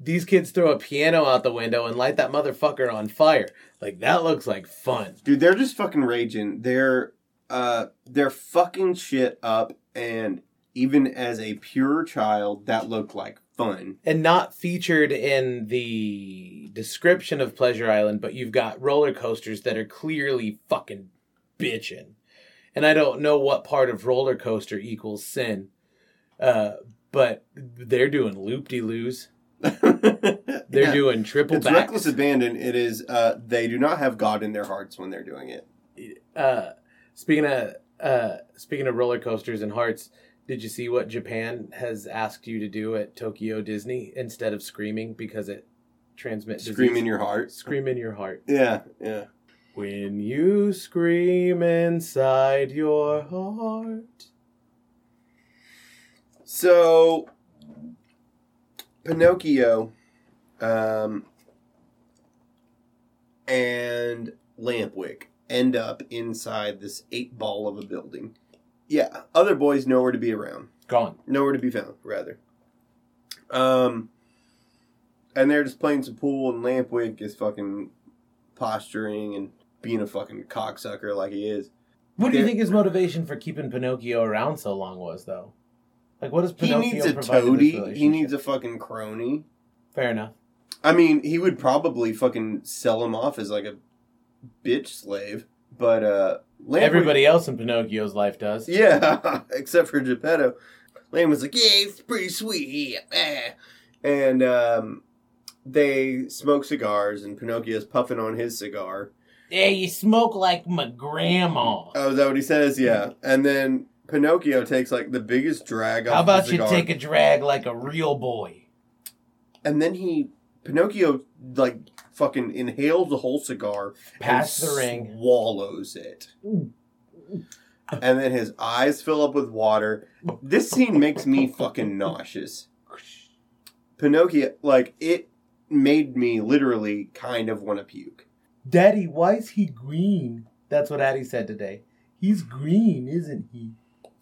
These kids throw a piano out the window and light that motherfucker on fire. Like that looks like fun. Dude, they're just fucking raging. They're uh they're fucking shit up and even as a pure child, that looked like fun. And not featured in the description of Pleasure Island, but you've got roller coasters that are clearly fucking bitching. And I don't know what part of roller coaster equals sin. Uh, but they're doing loop de loos. [LAUGHS] They're They're doing triple It's backs. reckless abandon. It is. Uh, they do not have God in their hearts when they're doing it. uh, speaking of uh, speaking of roller coasters and hearts, did you see what Japan has asked you to do at Tokyo Disney instead of screaming because it transmits Scream in your heart. scream in your heart. Yeah, yeah. When you scream inside your heart. So, Pinocchio, um, and Lampwick end up inside this eight ball of a building. Yeah, other boys nowhere to be around. Gone. nowhere to be found rather um and they're just playing some pool and lampwick is fucking posturing and being a fucking cocksucker like he is What do you think his motivation for keeping Pinocchio around so long was, though? Like, what does he needs a provide in this toady he needs a fucking crony Fair enough. i mean he would probably fucking sell him off as like a bitch slave but uh Lampwick, Everybody else in Pinocchio's life does. Yeah, [LAUGHS] except for Geppetto. Lamb was like, yeah, it's pretty sweet. eh." And um, they smoke cigars, and Pinocchio's puffing on his cigar. Yeah, you smoke like my grandma. Oh, is that what he says? Yeah. And then Pinocchio takes like the biggest drag How about you take a drag like a real boy? And then he, Pinocchio, like fucking inhales the whole cigar. Pass and the ring. Swallows it. And then his eyes fill up with water. This scene makes me fucking nauseous. Pinocchio, like, it made me literally kind of want to puke. Daddy, why is he green? That's what Addie said today. He's green, isn't he?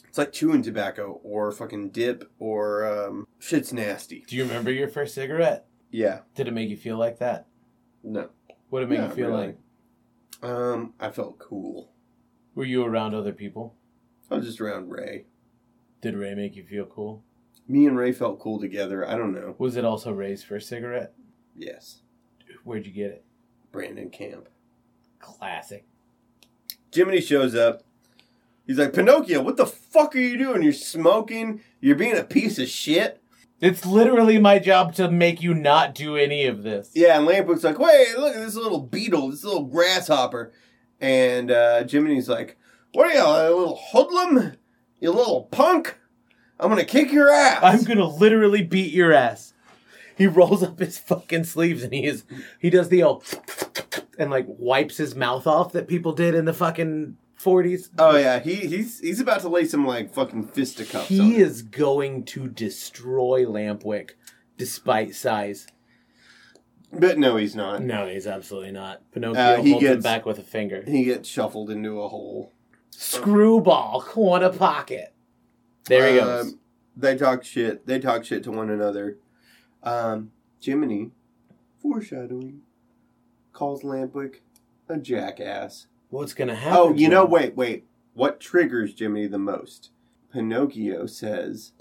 It's like chewing tobacco or fucking dip or um, shit's nasty. Do you remember your first cigarette? Yeah, Did it make you feel like that? No. What did it make Not you feel really. like? Um, I felt cool. Were you around other people? I was just around Ray. Did Ray make you feel cool? Me and Ray felt cool together. I don't know. Was it also Ray's first cigarette? Yes. Where'd you get it? Brandon Camp. Classic. Jiminy shows up. He's like, Pinocchio, what the fuck are you doing? You're smoking. You're being a piece of shit. It's literally my job to make you not do any of this. Yeah, and Lampwick's like, wait, look at this little beetle, this little grasshopper. And uh, Jiminy's like, what are you, a little hoodlum? You little punk? I'm gonna kick your ass. I'm gonna literally beat your ass. He rolls up his fucking sleeves and he is he does the old and like wipes his mouth off that people did in the fucking forties. oh yeah, he he's he's about to lay some like fucking fisticuffs. on He him. is going to destroy Lampwick despite size. but no, he's not. No, he's absolutely not. Pinocchio Uh, he holds him gets- back with a finger. He gets shuffled into a hole. Screwball, corner pocket. There he goes. Um, they talk shit. They talk shit to one another. Um, Jiminy, foreshadowing, calls Lampwick a jackass. What's gonna happen? Oh, you know, wait, wait. What triggers Jiminy the most? Pinocchio says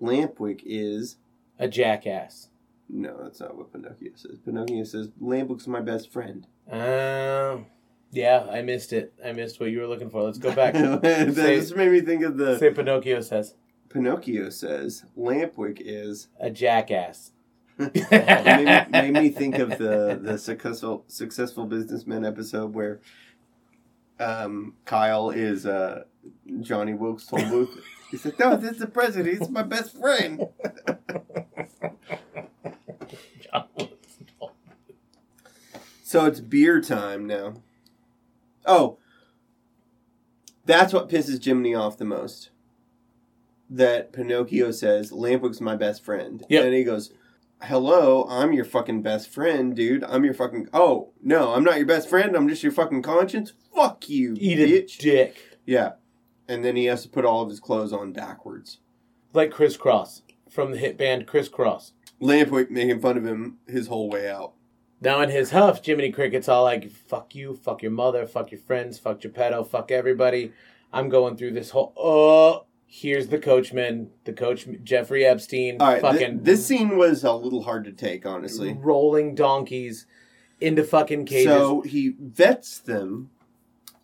Lampwick is. A jackass. No, that's not what Pinocchio says. Pinocchio says Lampwick's my best friend. Um, yeah, I missed it. I missed what you were looking for. Let's go back. [LAUGHS] that Say- just made me think of the. Say Pinocchio says Pinocchio says Lampwick is. a jackass. [LAUGHS] made, me, made me think of the the successful successful businessman episode where um, Kyle is uh, Johnny Wilkes Toll Booth. He's like, no, this is the president. He's my best friend. [LAUGHS] So it's beer time now. Oh, that's what pisses Jiminy off the most. That Pinocchio says, Lampwick's my best friend. Yep. And he goes, Hello, I'm your fucking best friend, dude. I'm your fucking. Oh, no, I'm not your best friend. I'm just your fucking conscience. Fuck you, Eat a bitch. dick. Yeah. And then he has to put all of his clothes on backwards. Like crisscross from the hit band Kris Kross. Lampwick making fun of him his whole way out. Now in his huff, Jiminy Cricket's all like, fuck you, fuck your mother, fuck your friends, fuck Geppetto, fuck everybody. I'm going through this whole. Oh, here's the coachman, the coach Jeffrey Epstein, All right, fucking this scene was a little hard to take, honestly. rolling donkeys into fucking cages. So he vets them.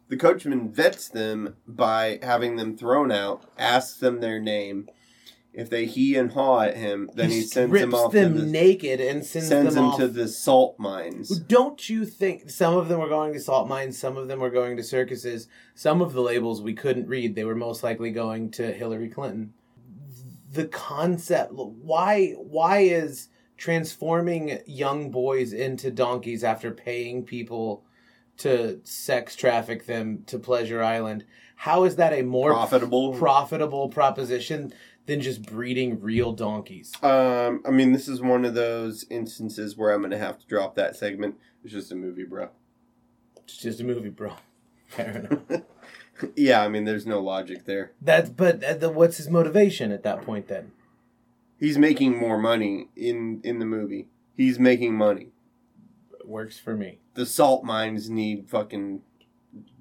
The coachman vets them by having them thrown out, asks them their name. If they he and haw at him, then he, sends rips them off them to the, naked and sends, sends them them off. to the salt mines. Don't you think some of them were going to salt mines, some of them were going to circuses, some of the labels we couldn't read, they were most likely going to Hillary Clinton. The concept why why is transforming young boys into donkeys after paying people to sex traffic them to Pleasure Island, how is that a more Profitable. profitable proposition than just breeding real donkeys? Um, I mean, this is one of those instances where I'm gonna have to drop that segment. It's just a movie, bro. It's just a movie, bro. [LAUGHS] Fair enough. [LAUGHS] yeah, I mean, there's no logic there. That's but uh, the, what's his motivation at that point then? He's making more money in in the movie. He's making money. Works for me. The salt mines need fucking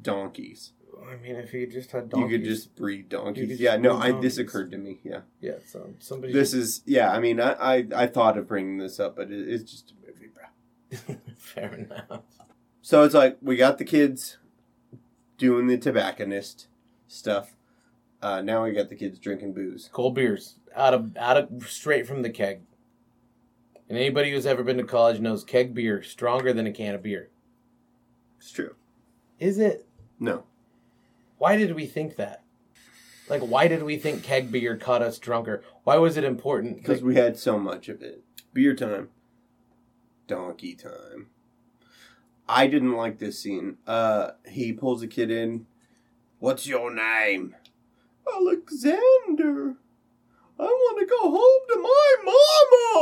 donkeys. I mean, if he just had donkeys, You could just breed donkeys. just yeah, no, I donkeys. this occurred to me. Yeah, yeah. So somebody. this is yeah. I mean, I I, I thought of bringing this up, but it, it's just a movie, bro. [LAUGHS] fair enough. So it's like we got the kids doing the tobacconist stuff. Uh, now we got the kids drinking booze. Cold beers out of out of straight from the keg. And anybody who's ever been to college knows keg beer stronger than a can of beer. It's true. Is it? No, Why did we think that? Like, why did we think keg beer caught us drunker? Why was it important? because we had so much of it. Beer time, donkey time. I didn't like this scene. Uh, he pulls a kid in. What's your name? Alexander. I want to go home to my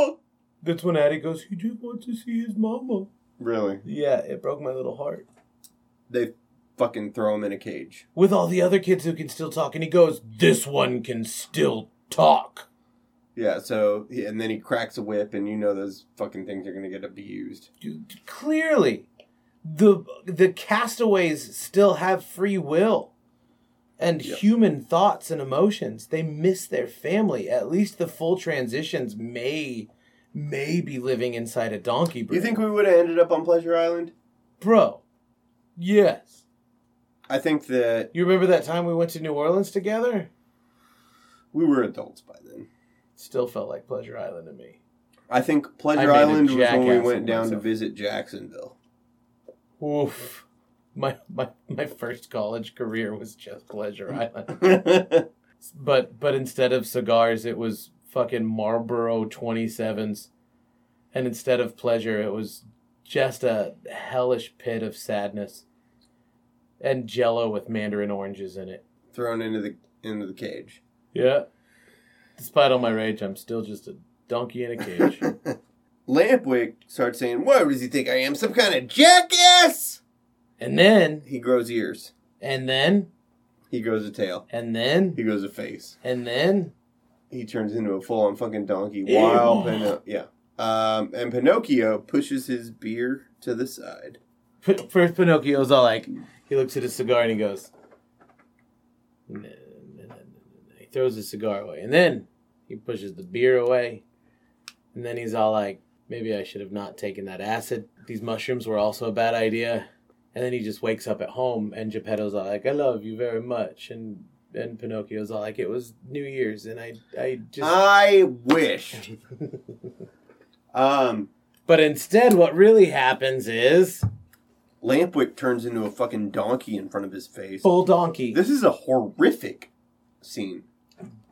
mama. That's when Addie goes, he just wants to see his mama. Really? Yeah, it broke my little heart. They fucking throw him in a cage. With all the other kids who can still talk, and he goes, this one can still talk. Yeah, so and then he cracks a whip, and you know those fucking things are gonna get abused. Dude, clearly, the the castaways still have free will and Yep. human thoughts and emotions. They miss their family. At least the full transitions may may be living inside a donkey brain. You think we would have ended up on Pleasure Island? bro? Yes. I think that You remember that time we went to New Orleans together? we were adults by then. Still felt like Pleasure Island to me. I think I Pleasure made a Island was when we jackass went of down to myself. visit Jacksonville. Oof. My my my first college career was just Pleasure Island. [LAUGHS] But but instead of cigars, it was fucking Marlboro 27s. And instead of pleasure, it was just a hellish pit of sadness. And jello with mandarin oranges in it. Thrown into the into the cage. Yeah. Despite all my rage, I'm still just a donkey in a cage. [LAUGHS] Lampwick starts saying, "What does he think I am? Some kind of jackass?" and then, He grows ears. and then, He grows a tail. and then, He grows a face. and then, He turns into a full-on fucking donkey. Ew. While Pino- yeah, um, and Pinocchio pushes his beer to the side. P- first Pinocchio's all like, he looks at his cigar and he goes, "Nah, nah, nah, nah, nah." he throws his cigar away. And then he pushes the beer away. And then he's all like, maybe I should have not taken that acid. These mushrooms were also a bad idea. And then he just wakes up at home and Geppetto's all like, I love you very much. And and Pinocchio's all like, it was New Year's and I I just I wish. [LAUGHS] Um, But instead what really happens is Lampwick turns into a fucking donkey in front of his face. full donkey. This is a horrific scene.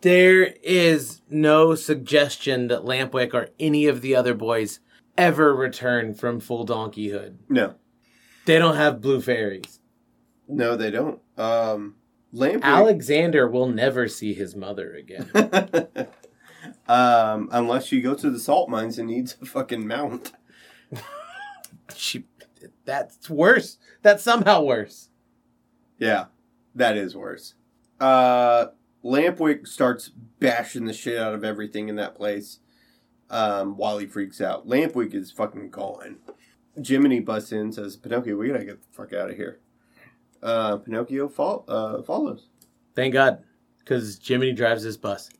There is no suggestion that Lampwick or any of the other boys ever return from full donkeyhood. No, They don't have blue fairies. no, they don't. Um, Lampwick. Alexander will never see his mother again. [LAUGHS] um, unless she goes to the salt mines and needs a fucking mount. she, that's worse. That's somehow worse. Yeah, that is worse. Uh, Lampwick starts bashing the shit out of everything in that place. Um, while he freaks out, Lampwick is fucking gone. Jiminy busts in, and says, "Pinocchio, we gotta get the fuck out of here." Uh, Pinocchio fol- uh, follows. Thank God, because Jiminy drives this bus.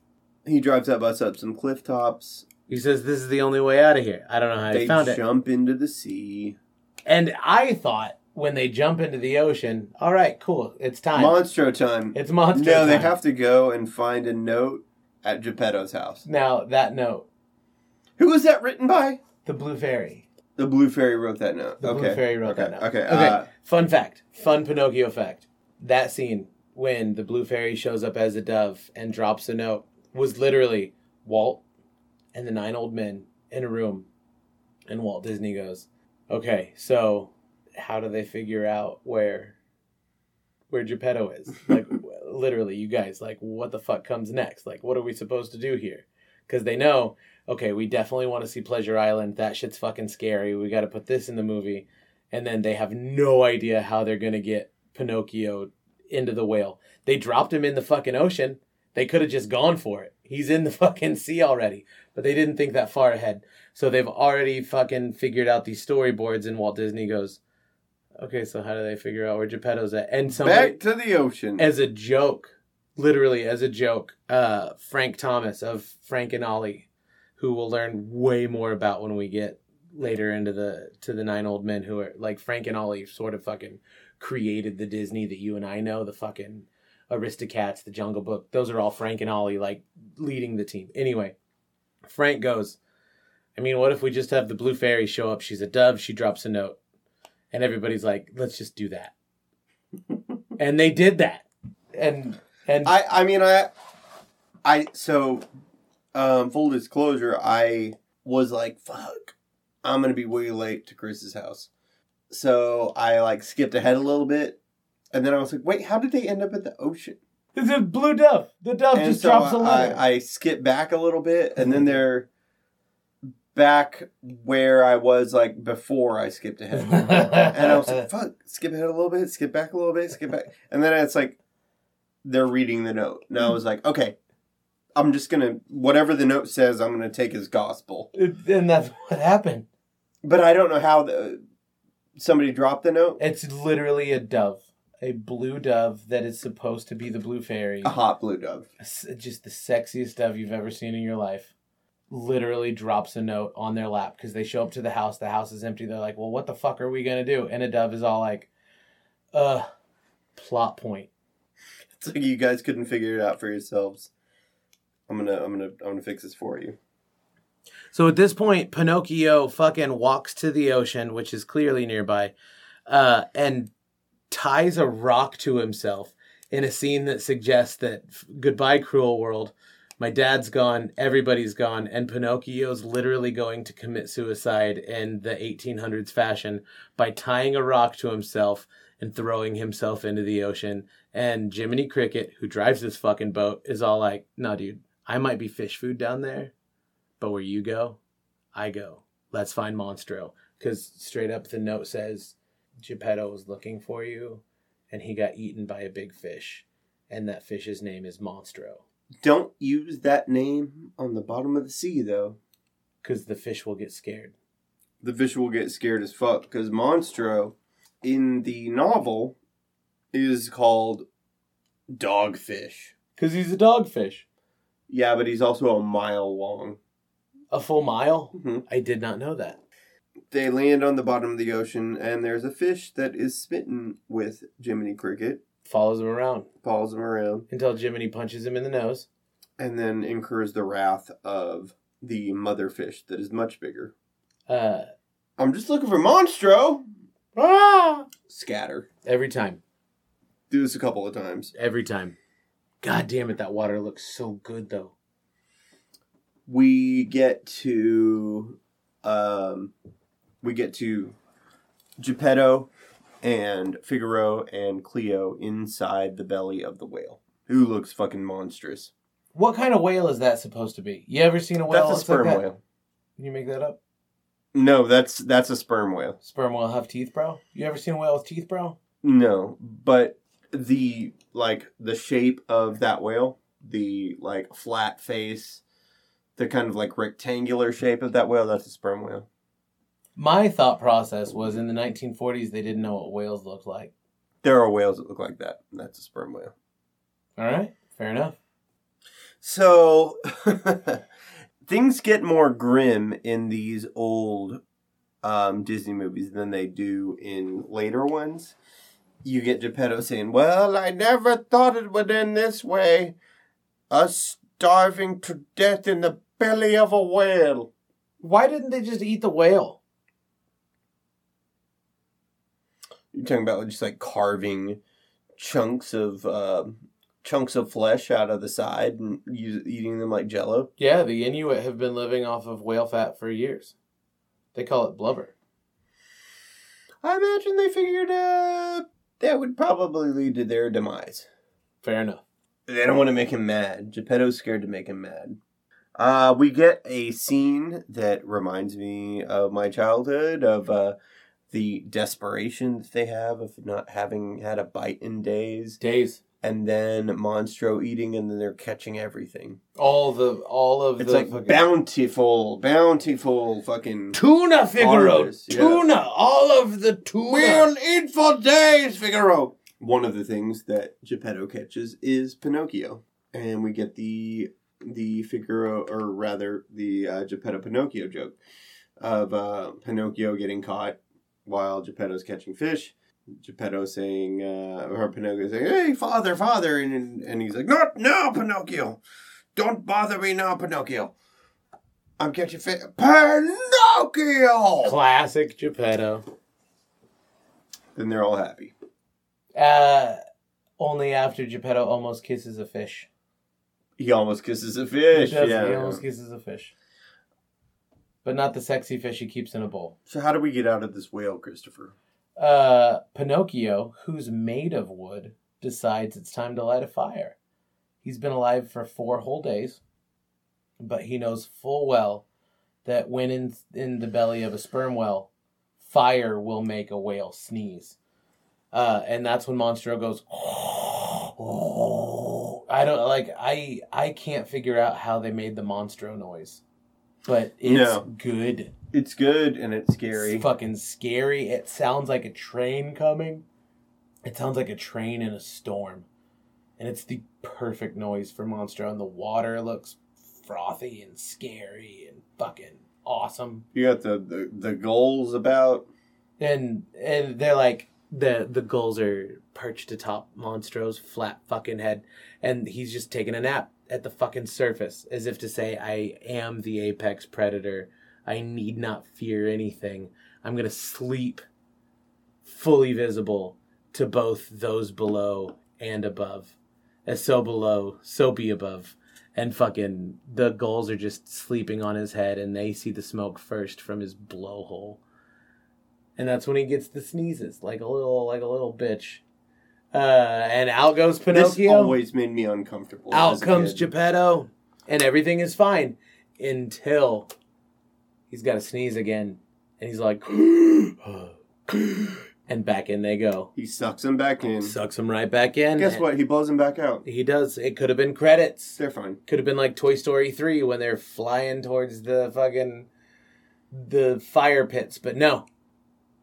He drives that bus up some cliff tops. He says this is the only way out of here. I don't know how They he found it. jump into the sea. And I thought when they jump into the ocean, all right, cool, it's time. Monstro time. it's monstro. no, they have to go and find a note at Geppetto's house. Now that note, Who was that written by? the Blue Fairy. The Blue Fairy wrote that note. The okay. Blue Fairy wrote okay. that note. Okay. Okay. Uh, Fun fact. Fun Pinocchio fact. That scene when the Blue Fairy shows up as a dove and drops a note was literally Walt and the nine old men in a room, and Walt Disney goes, "Okay, so how do they figure out where where Geppetto is? [LAUGHS] Like, literally, you guys, like, what the fuck comes next? Like, what are we supposed to do here? Because they know." Okay, we definitely want to see Pleasure Island. That shit's fucking scary. We got to put this in the movie and then they have no idea how they're gonna get Pinocchio into the whale. They dropped him in the fucking ocean. They could have just gone for it. He's in the [LAUGHS] fucking sea already, but they didn't think that far ahead. So they've already fucking figured out these storyboards, and Walt Disney goes, "Okay, so how do they figure out where Geppetto's at?" And somebody, back to the ocean. as a joke, literally as a joke, uh, Frank Thomas of Frank and Ollie, who we'll learn way more about when we get later into the to the nine old men who are like Frank and Ollie sort of fucking created the Disney that you and I know, the fucking Aristocats, the Jungle Book. Those are all Frank and Ollie like leading the team. Anyway, Frank goes, I mean, what if we just have the blue fairy show up? She's a dove, she drops a note. And everybody's like, let's just do that. [LAUGHS] and they did that. And and I I mean I I so um full disclosure I was like fuck I'm gonna be way late to Chris's house so I like skipped ahead a little bit and then I was like wait how did they end up at the ocean the blue dove. The dove and just so drops a letter. I, I skipped back a little bit and then they're back where I was like before I skipped ahead [LAUGHS] and I was like fuck skip ahead a little bit skip back a little bit skip back and then it's like they're reading the note and I hmm. was like okay I'm just gonna whatever the note says. I'm gonna take as gospel. and that's [LAUGHS] what happened. But I don't know how the somebody dropped the note. It's literally a dove, a blue dove that is supposed to be the blue fairy. A hot blue dove. Just the sexiest dove you've ever seen in your life. Literally drops a note on their lap because they show up to the house. The house is empty. They're like, "Well, what the fuck are we gonna do?" And a dove is all like, "Uh, plot point." It's like you guys couldn't figure it out for yourselves. I'm gonna, I'm gonna, I'm gonna fix this for you. So at this point, Pinocchio fucking walks to the ocean, which is clearly nearby, uh, and ties a rock to himself in a scene that suggests that goodbye, cruel world. My dad's gone, everybody's gone, and Pinocchio's literally going to commit suicide in the 1800s fashion by tying a rock to himself and throwing himself into the ocean. And Jiminy Cricket, who drives this fucking boat, is all like, nah, dude, I might be fish food down there, but where you go, I go. Let's find Monstro. Because straight up the note says Geppetto was looking for you and he got eaten by a big fish. And that fish's name is Monstro. Don't use that name on the bottom of the sea, though. Because the fish will get scared. The fish will get scared as fuck. Because Monstro, in the novel, is called Dogfish. Because he's a dogfish. Yeah, but he's also a mile long. A full mile? Mhm. I did not know that. They land on the bottom of the ocean, and there's a fish that is smitten with Jiminy Cricket, Follows him around follows him around, until Jiminy punches him in the nose. and then incurs the wrath of the mother fish that is much bigger. Uh, I'm just looking for Monstro! ah! Scatter. Every time. Do this a couple of times. Every time. God damn it, that water looks so good though. We get to, um, we get to Geppetto and Figaro and Cleo inside the belly of the whale, who looks fucking monstrous. What kind of whale is that supposed to be? You ever seen a whale? That's a sperm like that? whale. Can you make that up? No, that's that's a sperm whale. Sperm whale have teeth, bro? You ever seen a whale with teeth, bro? No, but the like the shape of that whale, the like flat face, the kind of like rectangular shape of that whale, that's a sperm whale. My thought process was in the 1940s they didn't know what whales looked like. There are whales that look like that. That's a sperm whale. All right, fair enough. So [LAUGHS] things get more grim in these old um, Disney movies than they do in later ones. You get Geppetto saying, "Well, I never thought it would end this way. Us starving to death in the belly of a whale. Why didn't they just eat the whale? You're talking about just like carving chunks of uh, chunks of flesh out of the side and use, eating them like jello. Yeah, the Inuit have been living off of whale fat for years. They call it blubber. I imagine they figured uh, that would probably lead to their demise. Fair enough. They don't want to make him mad. Geppetto's scared to make him mad. Uh, we get a scene that reminds me of my childhood, of uh, the desperation that they have of not having had a bite in days, Days. and then Monstro eating, and then they're catching everything. All the all of It's the like fucking- bountiful, bountiful fucking. tuna, Figaro. Harvest, yeah. Tuna. All of the tuna. We'll eat for days, Figaro. One of the things that Geppetto catches is Pinocchio, and we get the the Figaro, or rather the uh, Geppetto Pinocchio joke of uh, Pinocchio getting caught while Geppetto's catching fish. Geppetto saying, uh, or Pinocchio saying, "Hey, father, father," and and he's like, "Not now, Pinocchio! Don't bother me now, Pinocchio. I'm catching fish, Pinocchio." Classic Geppetto. Then they're all happy. Uh, only after Geppetto almost kisses a fish. He almost kisses a fish. Does, yeah. He almost kisses a fish. But not the sexy fish he keeps in a bowl. So how do we get out of this whale, Christopher? Uh, Pinocchio, who's made of wood, decides it's time to light a fire. He's been alive for four whole days, but he knows full well that when in in the belly of a sperm whale, fire will make a whale sneeze. Uh, and that's when Monstro goes. oh. I don't like. I I can't figure out how they made the Monstro noise, but it's No. good. It's good and it's scary. It's fucking scary. It sounds like a train coming. It sounds like a train in a storm. And it's the perfect noise for Monstro. on the water looks frothy and scary and fucking awesome. You got the, the, the goals about. And and they're like the the gulls are perched atop Monstro's flat fucking head. And he's just taking a nap at the fucking surface, as if to say, I am the apex predator. I need not fear anything. I'm gonna sleep fully visible to both those below and above. As so below, so be above. And fucking the gulls are just sleeping on his head and they see the smoke first from his blowhole. And that's when he gets the sneezes, like a little like a little bitch. Uh and out goes Pinocchio. This always made me uncomfortable. Out comes. Geppetto, and everything is fine until he's got to sneeze again, and he's like, [GASPS] and back in they go. He sucks him back in. Sucks him right back in. Guess what? He blows him back out. He does. It could have been credits. They're fine. Could have been like Toy Story 3 when they're flying towards the fucking the fire pits, but no.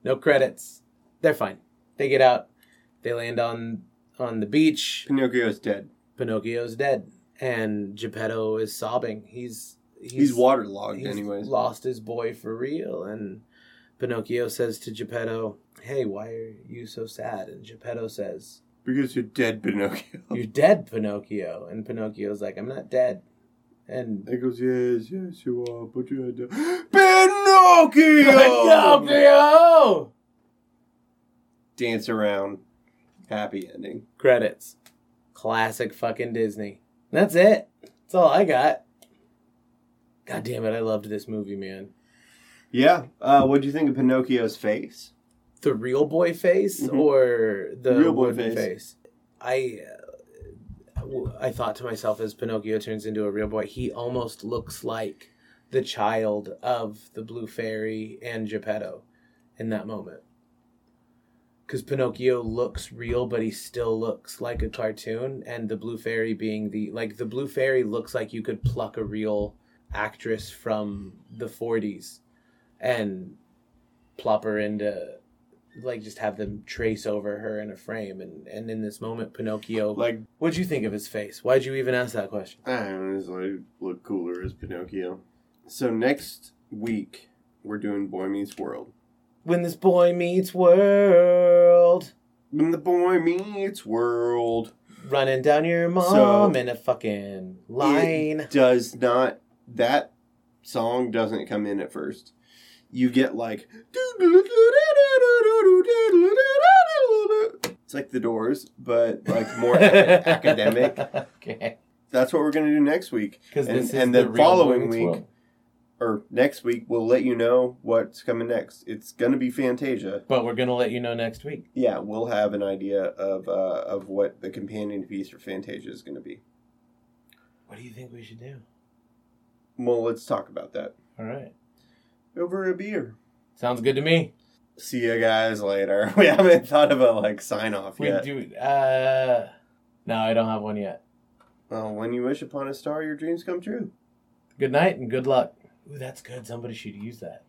No credits. They're fine. They get out. They land on on the beach. Pinocchio's dead. Pinocchio's dead, and Geppetto is sobbing. He's He's, waterlogged, he's anyways. lost his boy for real. And Pinocchio says to Geppetto, "Hey, why are you so sad?" And Geppetto says, Because you're dead, Pinocchio. "You're dead, Pinocchio." And Pinocchio's like, "I'm not dead." And He goes, yes, yes, you are, but you're dead. [GASPS] Pinocchio! [LAUGHS] Pinocchio Dance around. Happy ending. credits. Classic fucking Disney. That's it. That's all I got. God damn it! I loved this movie, man. Yeah. Uh, what do you think of Pinocchio's face? the real boy face Mhm. or the Real boy wooden face. I uh, I thought to myself as Pinocchio turns into a real boy, he almost looks like the child of the Blue Fairy and Geppetto in that moment. Because Pinocchio looks real, but he still looks like a cartoon, and the Blue Fairy being the like the Blue Fairy looks like you could pluck a real actress from the 40s and plop her into like just have them trace over her in a frame and and in this moment pinocchio Like, what'd you think of his face why'd you even ask that question I don't know, like look cooler as Pinocchio. So next week we're doing Boy Meets World. When this boy meets world When the boy meets world. running down your mom So- in a fucking line. It does not. That song doesn't come in at first. You get like. It's like the Doors, but like more ac- [LAUGHS] academic. Okay. That's what we're gonna do next week. Because And- this is and the, the real following Meets week- World. Or next week, we'll let you know what's coming next. It's gonna be Fantasia. But we're gonna let you know next week. Yeah, we'll have an idea of uh, of what the companion piece for Fantasia is gonna be. What do you think we should do? Well, let's talk about that All right. over a beer. Sounds good to me. See you guys later. [LAUGHS] We haven't thought of a like sign off We yet. do. Uh, no, I don't have one yet. Well, when you wish upon a star, your dreams come true. Good night and good luck. Ooh, that's good. Somebody should use that.